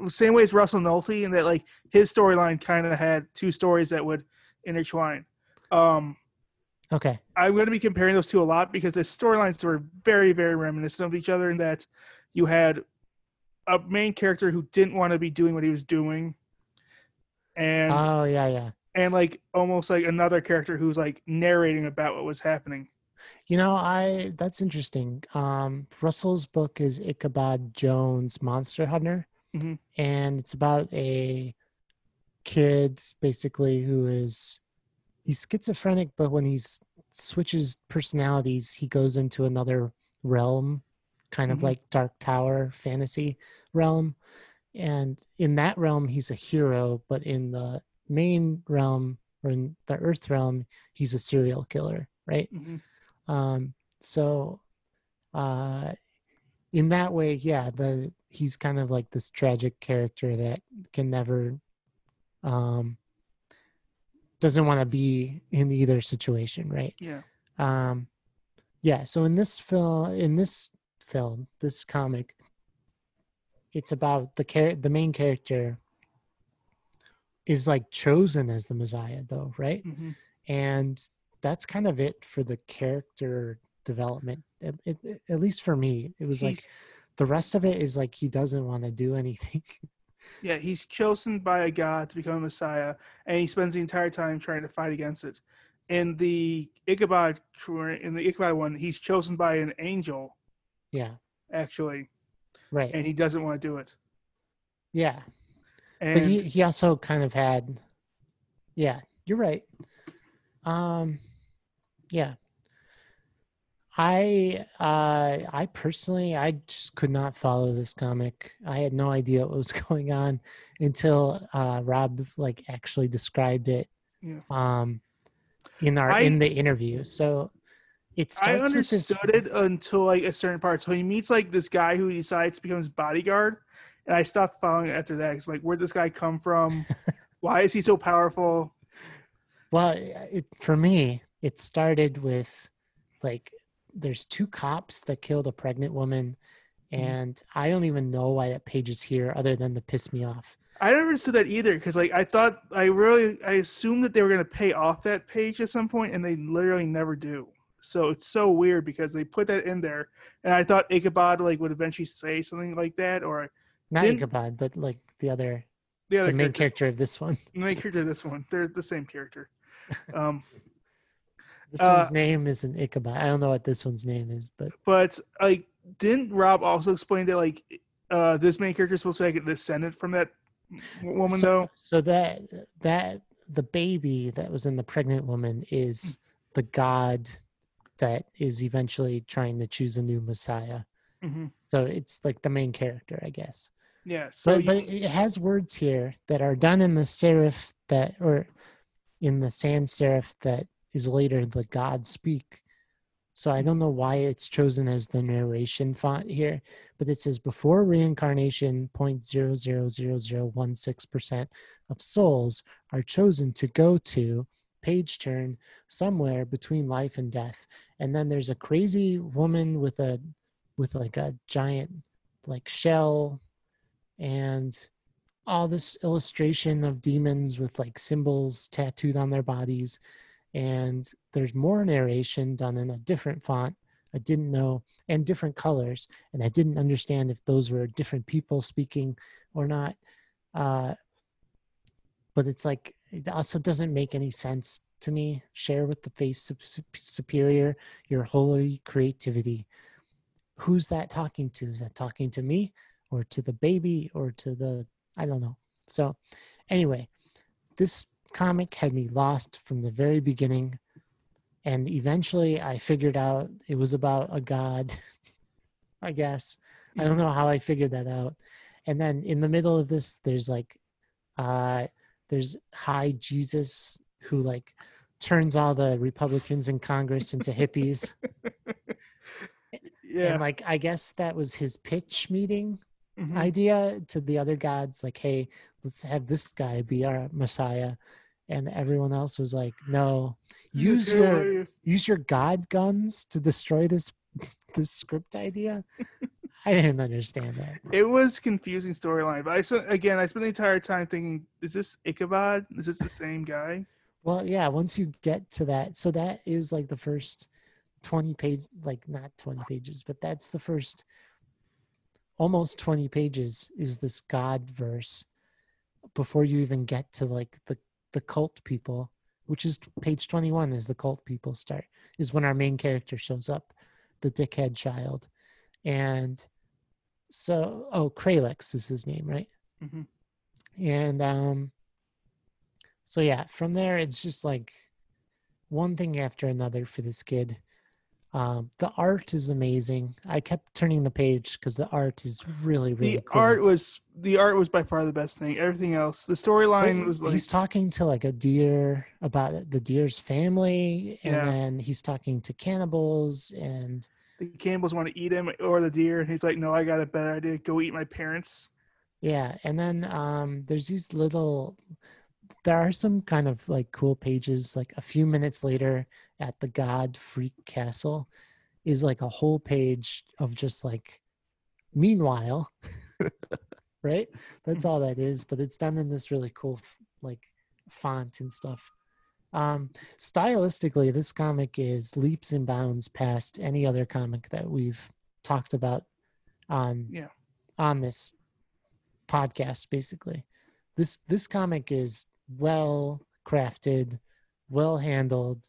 Same way as Russell Nolte, in that like his storyline kind of had two stories that would intertwine. Um, Okay. I'm going to be comparing those two a lot because the storylines were very, very reminiscent of each other. In that you had a main character who didn't want to be doing what he was doing, and Oh yeah, yeah. and like almost like another character who's like narrating about what was happening. You know, I that's interesting. Um, Russell's book is Ichabod Jones Monster Hunter, Mhm. and it's about a kid basically who is he's schizophrenic, but when he switches personalities, he goes into another realm, kind of Mhm. like Dark Tower fantasy realm. And in that realm, he's a hero, but in the main realm or in the Earth realm, he's a serial killer, right? Um, so uh in that way, yeah, the he's kind of like this tragic character that can never um doesn't want to be in either situation, right? Yeah. Um yeah, so in this film in this film, this comic, it's about the char- the main character is like chosen as the Messiah though, right? hmm and that's kind of it for the character development at, least for me it was like He's- the rest of it is like he doesn't want to do (laughs) anything. Yeah, he's chosen by a god to become a messiah, and he spends the entire time trying to fight against it. In the Ichabod, in the Ichabod one, he's chosen by an angel. Yeah. Actually, right. And he doesn't want to do it. yeah. And but he, he also kind of had yeah you're right. Um yeah i uh i personally i just could not follow this comic i had no idea what was (laughs) going on until uh rob like actually described it Yeah. um in our I- in the interview so it I starts with this understood it until like a certain part. So he meets like this guy who decides to become his bodyguard, and I stopped following it after that. Cause like, where'd this guy come from? (laughs) Why is he so powerful? Well, it, for me, it started with like there's two cops that killed a pregnant woman, Mhm. and I don't even know why that page is here other than to piss me off. I never understood that either. Cause like I thought I really I assumed that they were gonna pay off that page at some point, and they literally never do. So it's so weird because they put that in there, and I thought Ichabod like would eventually say something like that, or Not Ichabod, but like the other, the other the main character. character of this one. The main character of this one. They're the same character. (laughs) Um, This Uh, one's name isn't Ichabod. I don't know what this one's name is, but but like didn't rob also explain that like uh this main character is supposed to like a descendant from that woman so, though so that that the baby that was in the pregnant woman is the god that is eventually trying to choose a new messiah. hmm So it's like the main character, I guess. yeah so but, but it has words here that are done in the serif that or in the sans serif that is later the god speak. So i hmm. don't know why it's chosen as the narration font here but it says before reincarnation 0.000016% of souls are chosen to go to page turn somewhere between life and death. And then there's a crazy woman with a with like a giant like shell and all this illustration of demons with like symbols tattooed on their bodies and there's more narration done in a different font i didn't know and different colors and i didn't understand if those were different people speaking or not uh, but it's like it also doesn't make any sense to me. Share with the face sup- sup- superior your holy creativity. Who's that talking to? Is that talking to me or to the baby or to the, I don't know. So, anyway, this comic had me lost from the very beginning. And eventually I figured out it was about a god, (laughs) I guess. I don't know how I figured that out. And then in the middle of this, there's like, uh, there's high Jesus who like turns all the Republicans in Congress into hippies. (laughs) Yeah. And like, I guess that was his pitch meeting Mhm. idea to the other gods like hey let's have this guy be our messiah and everyone else was like no use your use your god guns to destroy this (laughs) this script idea i didn't understand that It was confusing storyline, but I spent again. I spent the entire time thinking, "Is this Ichabod? Is this the same guy?" well yeah once you get to that so that is like the first 20 page like not 20 pages but that's the first almost 20 pages is this god verse before you even get to like the the cult people which is page 21 is the cult people start is when our main character shows up the dickhead child. And so oh kralix is his name right? Mhm. and um so yeah from there it's just like one thing after another for this kid um the art is amazing i kept turning the page because the art is really really The cool. art was the art was by far the best thing. Everything else, the storyline was like he's talking to like a deer about the deer's family and Yeah. then he's talking to cannibals and the cannibals want to eat him or the deer, and he's like, "No, I got a better idea. Go eat my parents." yeah and then um there's these little there are some kind of like cool pages like a few minutes later at the god freak castle is like a whole page of just like meanwhile (laughs) right? That's all that is but it's done in this really cool like font and stuff. Um stylistically this comic is leaps and bounds past any other comic that we've talked about on Yeah. on this podcast basically. This this comic is well crafted well handled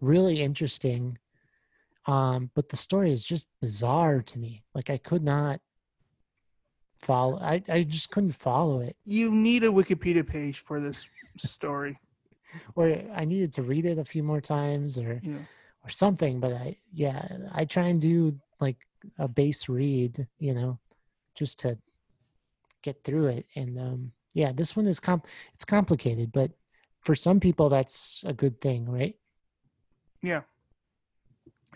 really interesting um but the story is just bizarre to me like i could not follow i i just couldn't follow it You need a Wikipedia page for this story. (laughs) or i needed to read it a few more times or Yeah. or something but i yeah i try and do like a base read you know just to get through it and um yeah this one is comp it's complicated but for some people that's a good thing right? Yeah.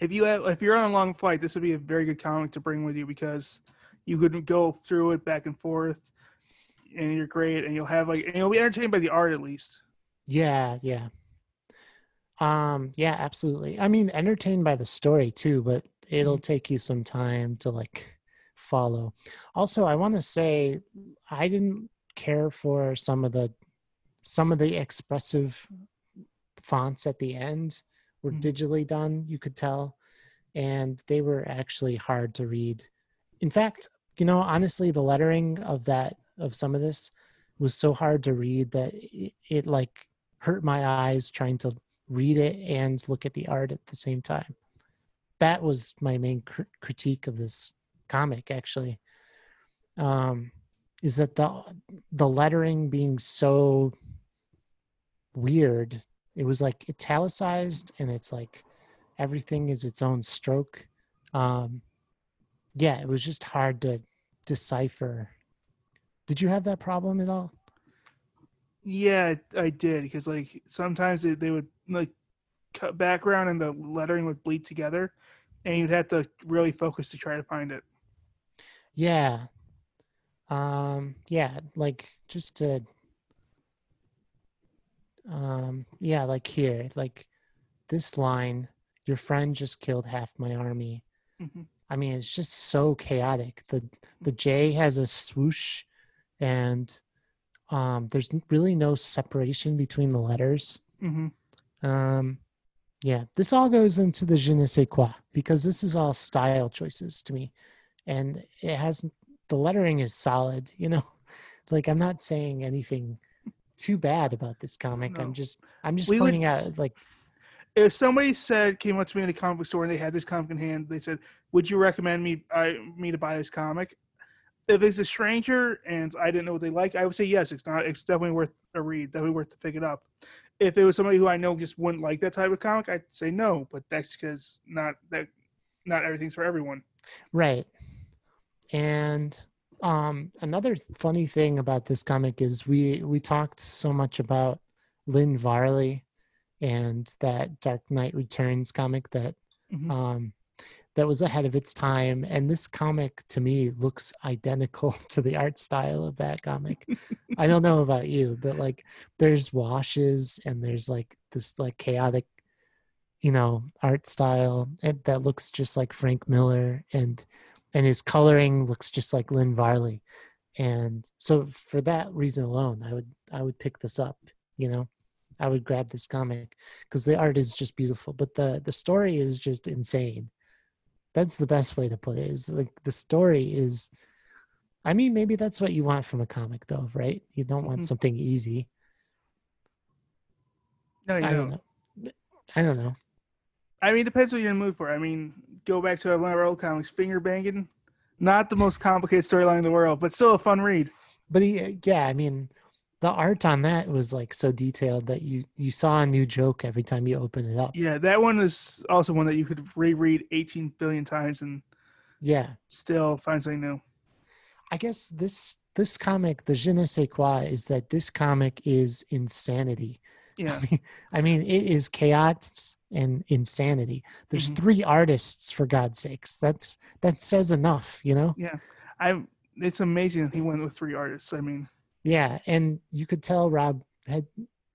If you have, if you're on a long flight, this would be a very good comic to bring with you because you could go through it back and forth, and you're great, and you'll have like, and you'll be entertained by the art at least. yeah yeah. Um yeah absolutely. I mean entertained by the story too but it'll take you some time to like follow. Also i want to say i didn't care for some of the some of the expressive fonts at the end were Mhm. digitally done you could tell. And they were actually hard to read. In fact you know honestly the lettering of that of some of this was so hard to read that it, it like hurt my eyes trying to read it and look at the art at the same time. That was my main cr- critique of this comic actually. Um is that the the lettering being so weird it was like italicized and it's like everything is its own stroke um yeah it was just hard to decipher did you have that problem at all Yeah, I did because like sometimes they, they would like cut background and the lettering would bleed together, and you'd have to really focus to try to find it. Yeah. Um yeah, like just to um yeah, like here, like this line, your friend just killed half my army. Mhm. I mean, it's just so chaotic. The the J has a swoosh and um there's really no separation between the letters. mm-hmm. Um, yeah, this all goes into the je ne sais quoi because this is all style choices to me, and it has the lettering is solid. You know, (laughs) like I'm not saying anything too bad about this comic. No. I'm just I'm just We pointing s- out like if somebody said came up to me in a comic book store and they had this comic in hand, they said, "Would you recommend me I me to buy this comic?" If it's a stranger and I didn't know what they like, I would say yes. It's not. It's definitely worth a read. Definitely worth to pick it up. If it was somebody who I know just wouldn't like that type of comic, I'd say no. But that's because not that not everything's for everyone. Right. And um another funny thing about this comic is we we talked so much about Lynn Varley and that Dark Knight Returns comic that Mhm. um that was ahead of its time and this comic to me looks identical (laughs) to the art style of that comic. I don't know about you, but like there's washes and there's like this like chaotic you know art style and that looks just like Frank Miller and and his coloring looks just like Lynn Varley. And so for that reason alone, I would I would pick this up, you know. I would grab this comic because the art is just beautiful, but the the story is just insane. That's the best way to put it. Is like the story is I mean maybe that's what you want from a comic though, right? You don't want Mhm. something easy. No, you I don't don't. know. I don't know. I mean, it depends what you're in the mood for. I mean, go back to one of our old comics, Finger Banging. Not the most complicated storyline in the world, but still a fun read. But he, yeah, I mean, the art on that was like so detailed that you you saw a new joke every time you open it up. Yeah, that one is also one that you could reread 18 billion times and Yeah, still find something new. I guess this this comic, the je ne sais quoi, is that this comic is insanity. Yeah, (laughs) I mean, it is chaos and insanity. There's Mhm. three artists, for God's sakes. That's that says enough, you know. Yeah, I'm. It's amazing that he went with three artists. I mean, Yeah, and you could tell Rob had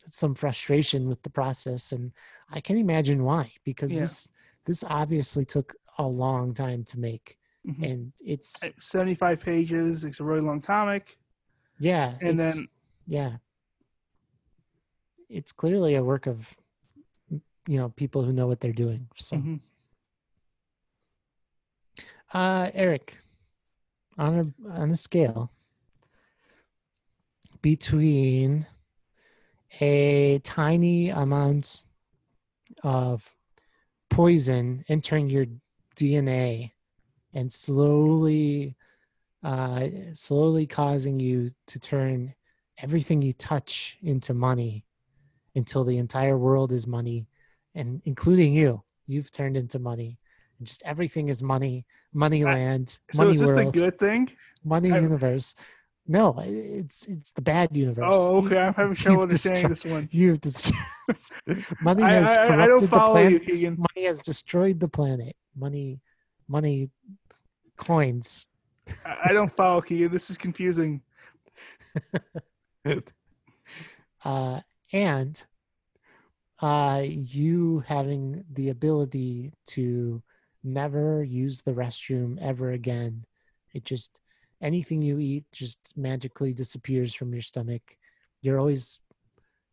some frustration with the process, and I can imagine why because Yeah. this this obviously took a long time to make, mhm. and it's 75 pages. It's a really long comic, yeah, and then yeah, it's clearly a work of you know people who know what they're doing. So, mhm. uh, Eric, on a on a scale between a tiny amount of poison entering your DNA and slowly uh, slowly causing you to turn everything you touch into money until the entire world is money and including you you've turned into money and just everything is money money land, I- land so money is this the good thing? money I- universe no it's it's the bad universe Oh, okay. I'm having (laughs) trouble understanding this one. (laughs) You've destroyed. (laughs) money has I, I corrupted don't the follow planet. you, Keegan. Money has destroyed the planet. Money, money, coins. I, I don't follow Keegan. This is confusing. Uh, and uh, you having the ability to never use the restroom ever again. It just anything you eat just magically disappears from your stomach. You're always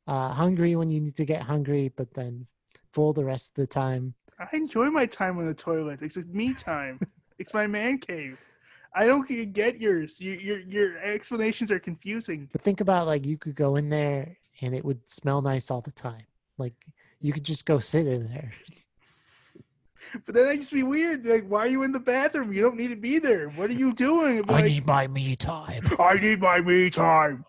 uh, hungry when you need to get hungry, but then full the rest of the time. I enjoy my time on the toilet. It's me time. it's my man cave. I don't get yours. You, your your explanations are confusing. But think about like you could go in there and it would smell nice all the time. Like you could just go sit in there. But then I just be weird. Like, why are you in the bathroom? You don't need to be there. What are you doing? Be like, my me time. I need my me time.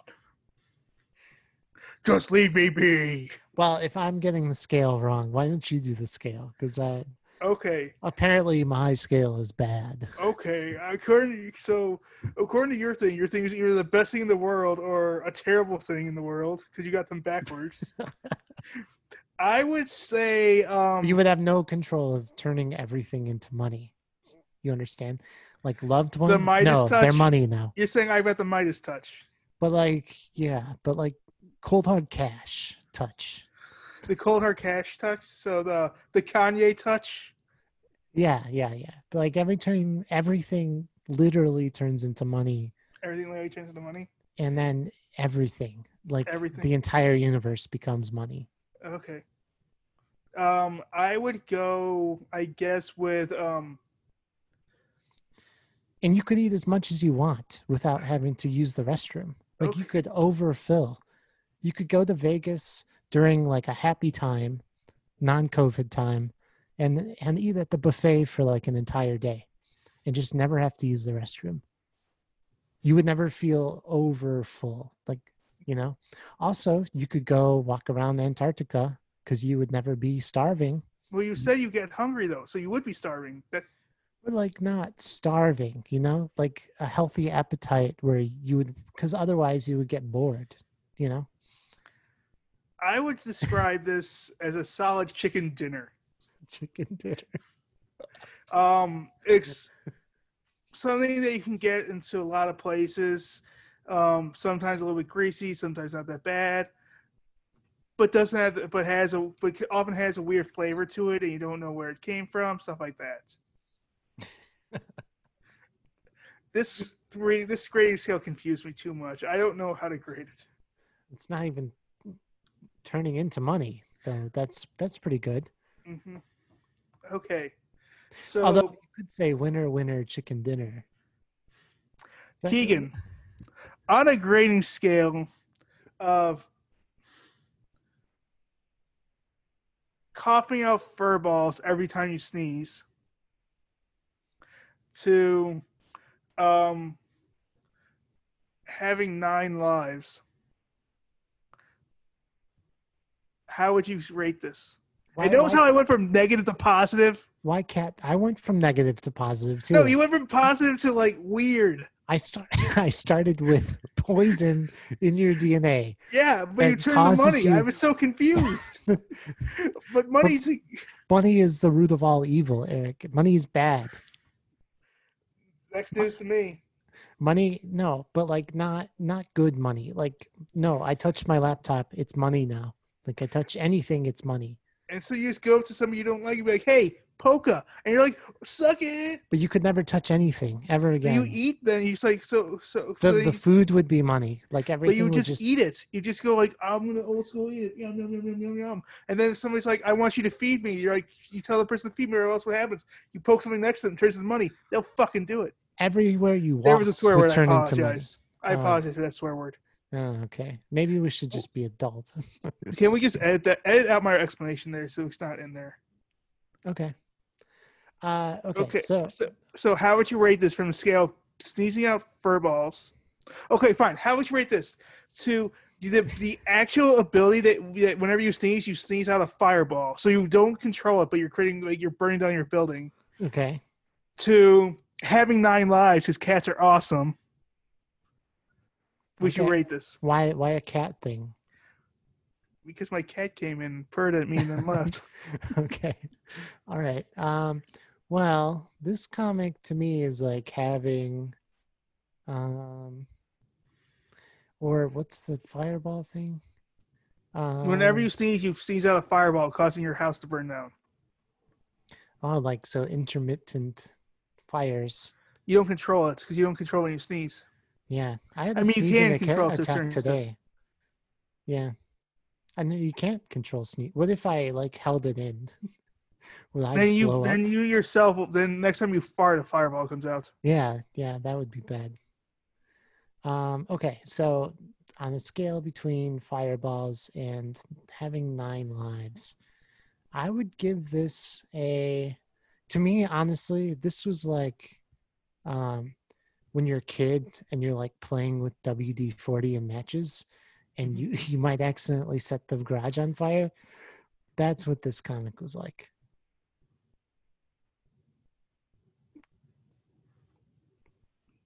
Just leave me be. Well, if I'm getting the scale wrong, why don't you do the scale? Because uh, Okay. apparently my scale is bad. Okay. According so according to your thing, your thing is either the best thing in the world or a terrible thing in the world because you got them backwards. (laughs) I would say um You would have no control of turning everything into money. You understand? Like loved one. Midas no, they're money now. you're saying I've got the Midas touch. But like, yeah, but like cold hard cash touch. The cold hard cash touch. So the the Kanye touch. Yeah, yeah, yeah. But like every turn, everything literally turns into money, Everything literally turns into money. and then everything, like Everything. the entire universe, becomes money. Okay. Um, I would go, I guess, with um, And you could eat as much as you want without having to use the restroom. Like you could overfill. you could go to Vegas during like a happy time, non-COVID time, and and eat at the buffet for like an entire day, and just never have to use the restroom. You would never feel over full, like you know. Also, you could go walk around Antarctica because you would never be starving, Well, you said you get hungry though, so you would be starving. That but like not starving, you know, like a healthy appetite where you would, because otherwise you would get bored, you know. I would describe this as a solid chicken dinner. (laughs) Chicken dinner. Um, it's something that you can get into a lot of places. Um, sometimes a little bit greasy, sometimes not that bad, but doesn't have, but has a, but often has a weird flavor to it, and you don't know where it came from, stuff like that. (laughs) this three, this grading scale confused me too much. I don't know how to grade it. It's not even turning into money, though. That's that's pretty good. hmm Okay, so Although you could say winner, winner, chicken dinner. Keegan, on a grading scale of coughing out fur balls every time you sneeze to um, having nine lives, how would you rate this? Why, and notice why, how I went from negative to positive. why cat? I went from negative to positive too. No, you went from positive to like weird. I start. (laughs) I started with poison in your DNA. Yeah, but you turned to money. you- I was so confused. (laughs) but money's Money is the root of all evil, Eric. Money is bad. next news to me. Money, no, but like not not good money. Like no, I touched my laptop. It's money now. Like I touch anything, it's money. And so you just go up to somebody you don't like and be like, hey, Polka. And you're like, suck it. But you could never touch anything ever again. you eat, then you're like, so, so, the so the food would be money. Like everything. but you would just, just, eat it. You just go like, I'm to old school eat it. Yum, yum, yum, yum, yum, yum. And then somebody's like, I want you to feed me. You're like, you tell the person to feed me or else what happens? You poke something next to them, turns into money. They'll fucking do it. everywhere you walk There was a swear word. I apologize. I Oh. apologize for that swear word. Oh, okay. Maybe we should just be adult. (laughs) Can we just edit that? Edit out my explanation there so it's not in there. okay. Uh okay, Okay, so So, so how would you rate this from a scale of sneezing out fur balls? Okay, fine. How would you rate this to the the actual ability that, that whenever you sneeze, you sneeze out a fireball, so you don't control it, but you're creating like you're burning down your building. okay. To having nine lives, because cats are awesome. We should Okay. rate this Why why a cat thing? because my cat came in, purred at me, and then left. (laughs) okay. All right. Um well, this comic to me is like having um or what's the fireball thing? Um, Whenever you sneeze, you sneeze out a fireball, causing your house to burn down. oh like so intermittent fires. You don't control it because you don't control when you sneeze. Yeah. I had a I mean, sneezing can aca- control it to attack today. Yeah. I know you can't control sneeze. What if I like held it in? (laughs) (laughs) Then you blow up? then you yourself then next time you fart a fireball comes out Yeah, yeah, that would be bad. Um, okay, so on a scale between fireballs and having nine lives, I would give this a to me, honestly, this was like um when you're a kid and you're like playing with WD forty in matches and you (laughs) you might accidentally set the garage on fire. That's what this comic was like.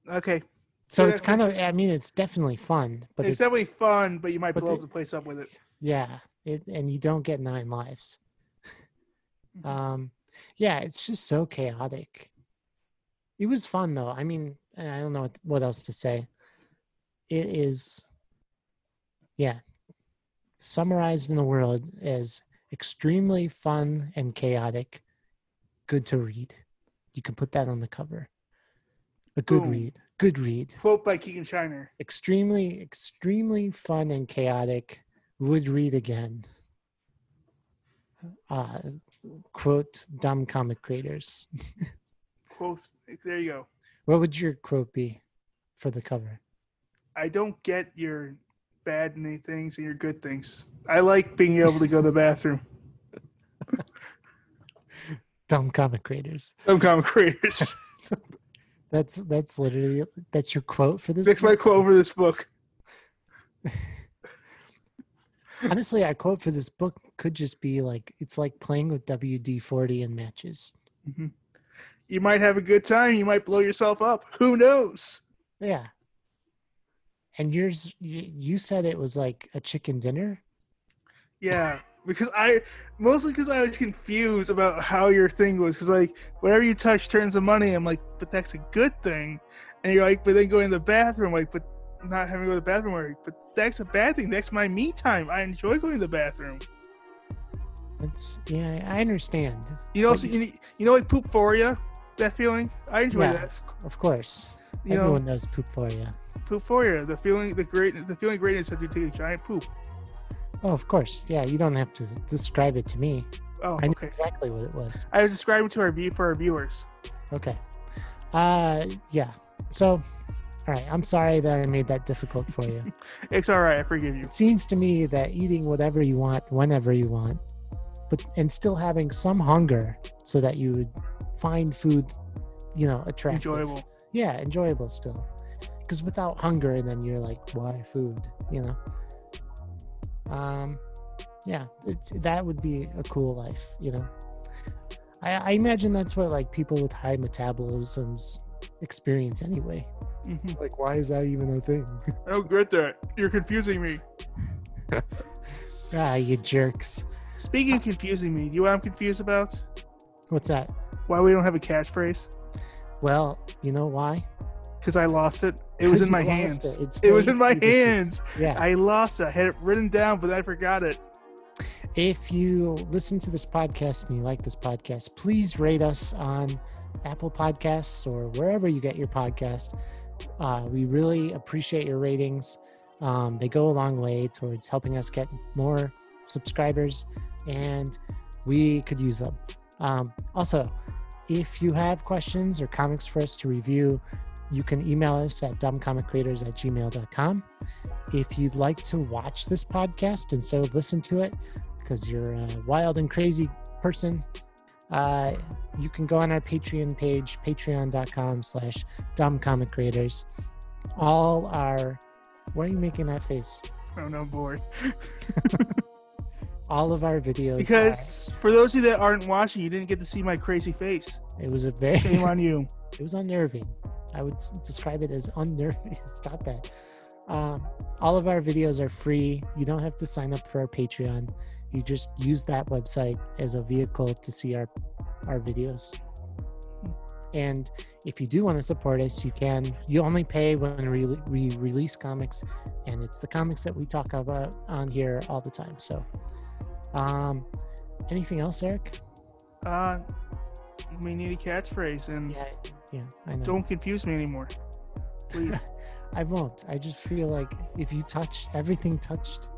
Okay So Yeah, it's kind of I mean it's definitely fun, but it's, it's definitely fun but you might but blow the- the place up with it Yeah, it and you don't get nine lives. (laughs) Um, yeah, it's just so chaotic. It was fun though. I mean, I don't know what, what else to say. It is, yeah, summarized in the world as extremely fun and chaotic. Good to read. You can put that on the cover. A good Boom. read. Good read quote by keegan shiner extremely extremely fun and chaotic would read again uh quote dumb comic creators (laughs) quote there you go what would your quote be for the cover i don't get your bad things and your good things. I like being able to go to the bathroom. (laughs) Dumb comic creators. Dumb comic creators. (laughs) That's that's literally that's your quote for this. Book. That's my quote for this book. (laughs) Honestly, our quote for this book could just be like, "It's like playing with WD forty in matches." Mhm. You might have a good time. You might blow yourself up. Who knows? Yeah. And yours, you, you said it was like a chicken dinner. Yeah, because I mostly because I was confused about how your thing was. Because like whatever you touch turns to money. I'm like, but that's a good thing. And you're like, but then going to the bathroom, like, but not having to go to the bathroom, like, but that's a bad thing. That's my me time. I enjoy going to the bathroom. That's yeah, I understand. You know, also, you, know- you know, like you, that feeling. I enjoy Yeah. that. Of course, You everyone know, knows poop for you. Poop for you, the feeling, the great, the feeling of greatness that you take a giant poop. Oh, of course. Yeah, you don't have to describe it to me. Oh, I know okay. exactly what it was. I was describing to our view for our viewers. Okay. Uh, yeah. So, all right. I'm sorry that I made that difficult for you. (laughs) It's all right. I forgive you. it seems to me that eating whatever you want, whenever you want, but and still having some hunger, so that you would find food, you know, attractive. Enjoyable. Yeah, enjoyable still. Because without hunger, then you're like, why food? You know. Um, yeah, it's that would be a cool life. You know. I, I imagine that's what like people with high metabolisms experience anyway. Mhm. Like, why is that even a thing? (laughs) I don't get that. You're confusing me. ah, you jerks. Speaking of confusing me, do you know what I'm confused about? What's that? Why we don't have a catchphrase? Well, you know why? Because I lost it. It was in my hands. It, It's It was in my easy this week. hands. Yeah. I lost it. I had it written down, but I forgot it. If you listen to this podcast and you like this podcast, please rate us on Apple Podcasts or wherever you get your podcast. Uh, we really appreciate your ratings. Um, they go a long way towards helping us get more subscribers, and we could use them. Um, also, if you have questions or comics for us to review, you can email us at dumbcomiccreators at gmail.com. If you'd like to watch this podcast instead of listen to it, because you're a wild and crazy person, uh, you can go on our Patreon page, patreon.com slash dumbcomiccreators. All our, why are you making that face? Oh no, boy. All of our videos. Because for those of you that aren't watching, you didn't get to see my crazy face. it was a very, Shame on you. (laughs) it was unnerving. I would describe it as (laughs) unnerving. Stop that. Um, all of our videos are free. You don't have to sign up for our Patreon. You just use that website as a vehicle to see our our videos. And if you do want to support us, you can. You only pay when we, we release comics, and it's the comics that we talk about on here all the time. So, um, anything else, Eric? Uh, we need a catchphrase, and Yeah, yeah, I know. don't confuse me anymore. Please. (laughs) I won't. I just feel like if you touch everything touched,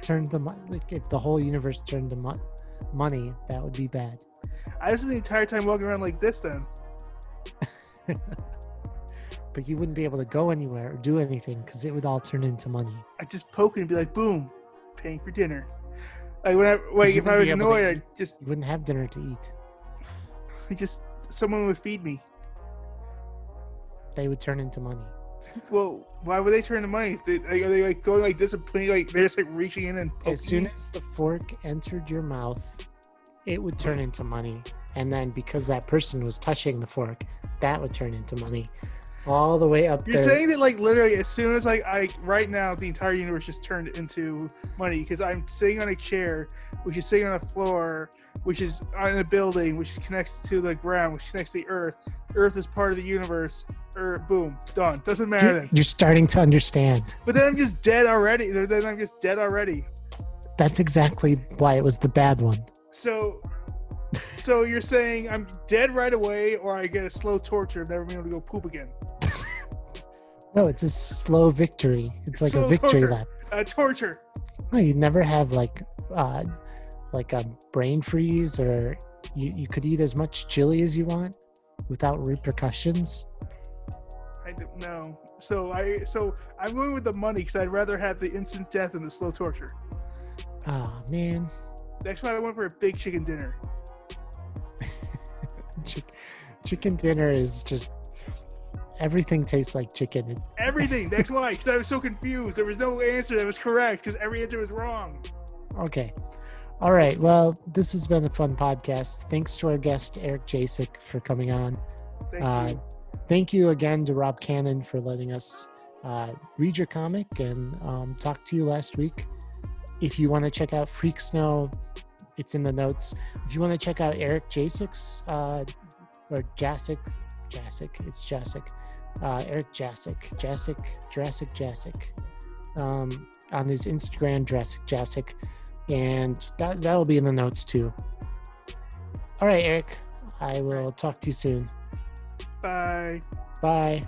turned to money. Like if the whole universe turned to mo- money, that would be bad. I spent the entire time walking around like this. Then (laughs) But you wouldn't be able to go anywhere or do anything because it would all turn into money. I'd just poke and be like, "Boom, paying for dinner." Like when I like You if I was annoyed. I just You wouldn't have dinner to eat. (sighs) I just someone would feed me. They would turn into money. Well, why would they turn the money? They, like, are they like going like this and putting like they're just like reaching in and poking As soon as the fork entered your mouth, it would turn into money. And then because that person was touching the fork, that would turn into money. All the way up You're there. saying that like literally as soon as like I right now the entire universe just turned into money because I'm sitting on a chair, which is sitting on a floor, which is on a building, which connects to the ground, which connects to the earth. Earth is part of the universe. Earth, boom, done. Doesn't matter you're, then. you're starting to understand. But then I'm just dead already. Then I'm just dead already. That's exactly why it was the bad one. So, so you're saying I'm dead right away, or I get a slow torture of never being able to go poop again? (laughs) No, it's a slow victory. It's like a victory torture. lap. Uh, torture. No, you never have like uh like a brain freeze or you, you could eat as much chili as you want without repercussions. I don't know. So I so I'm going with the money because I'd rather have the instant death than the slow torture. Oh man, That's why I went for a big chicken dinner. (laughs) Chicken dinner is just everything tastes like chicken. It's, (laughs) Everything. That's why. Because I was so confused. There was no answer that was correct because every answer was wrong. okay. All right. Well, this has been a fun podcast. Thanks to our guest Eric Jasek for coming on. Thank Uh, you. thank you again to Rob Cannon for letting us uh, read your comic and um, talk to you last week. If you want to check out Freak Snow, it's in the notes. If you want to check out Eric Jasek's uh, or Jasek, Jasek, it's Jasek, uh, Eric Jasek, Jasek, Jurassic Jasek, um, on his Instagram, Jurassic Jasek, and that that'll be in the notes too. All right, Eric, I will talk to you soon. Bye. Bye.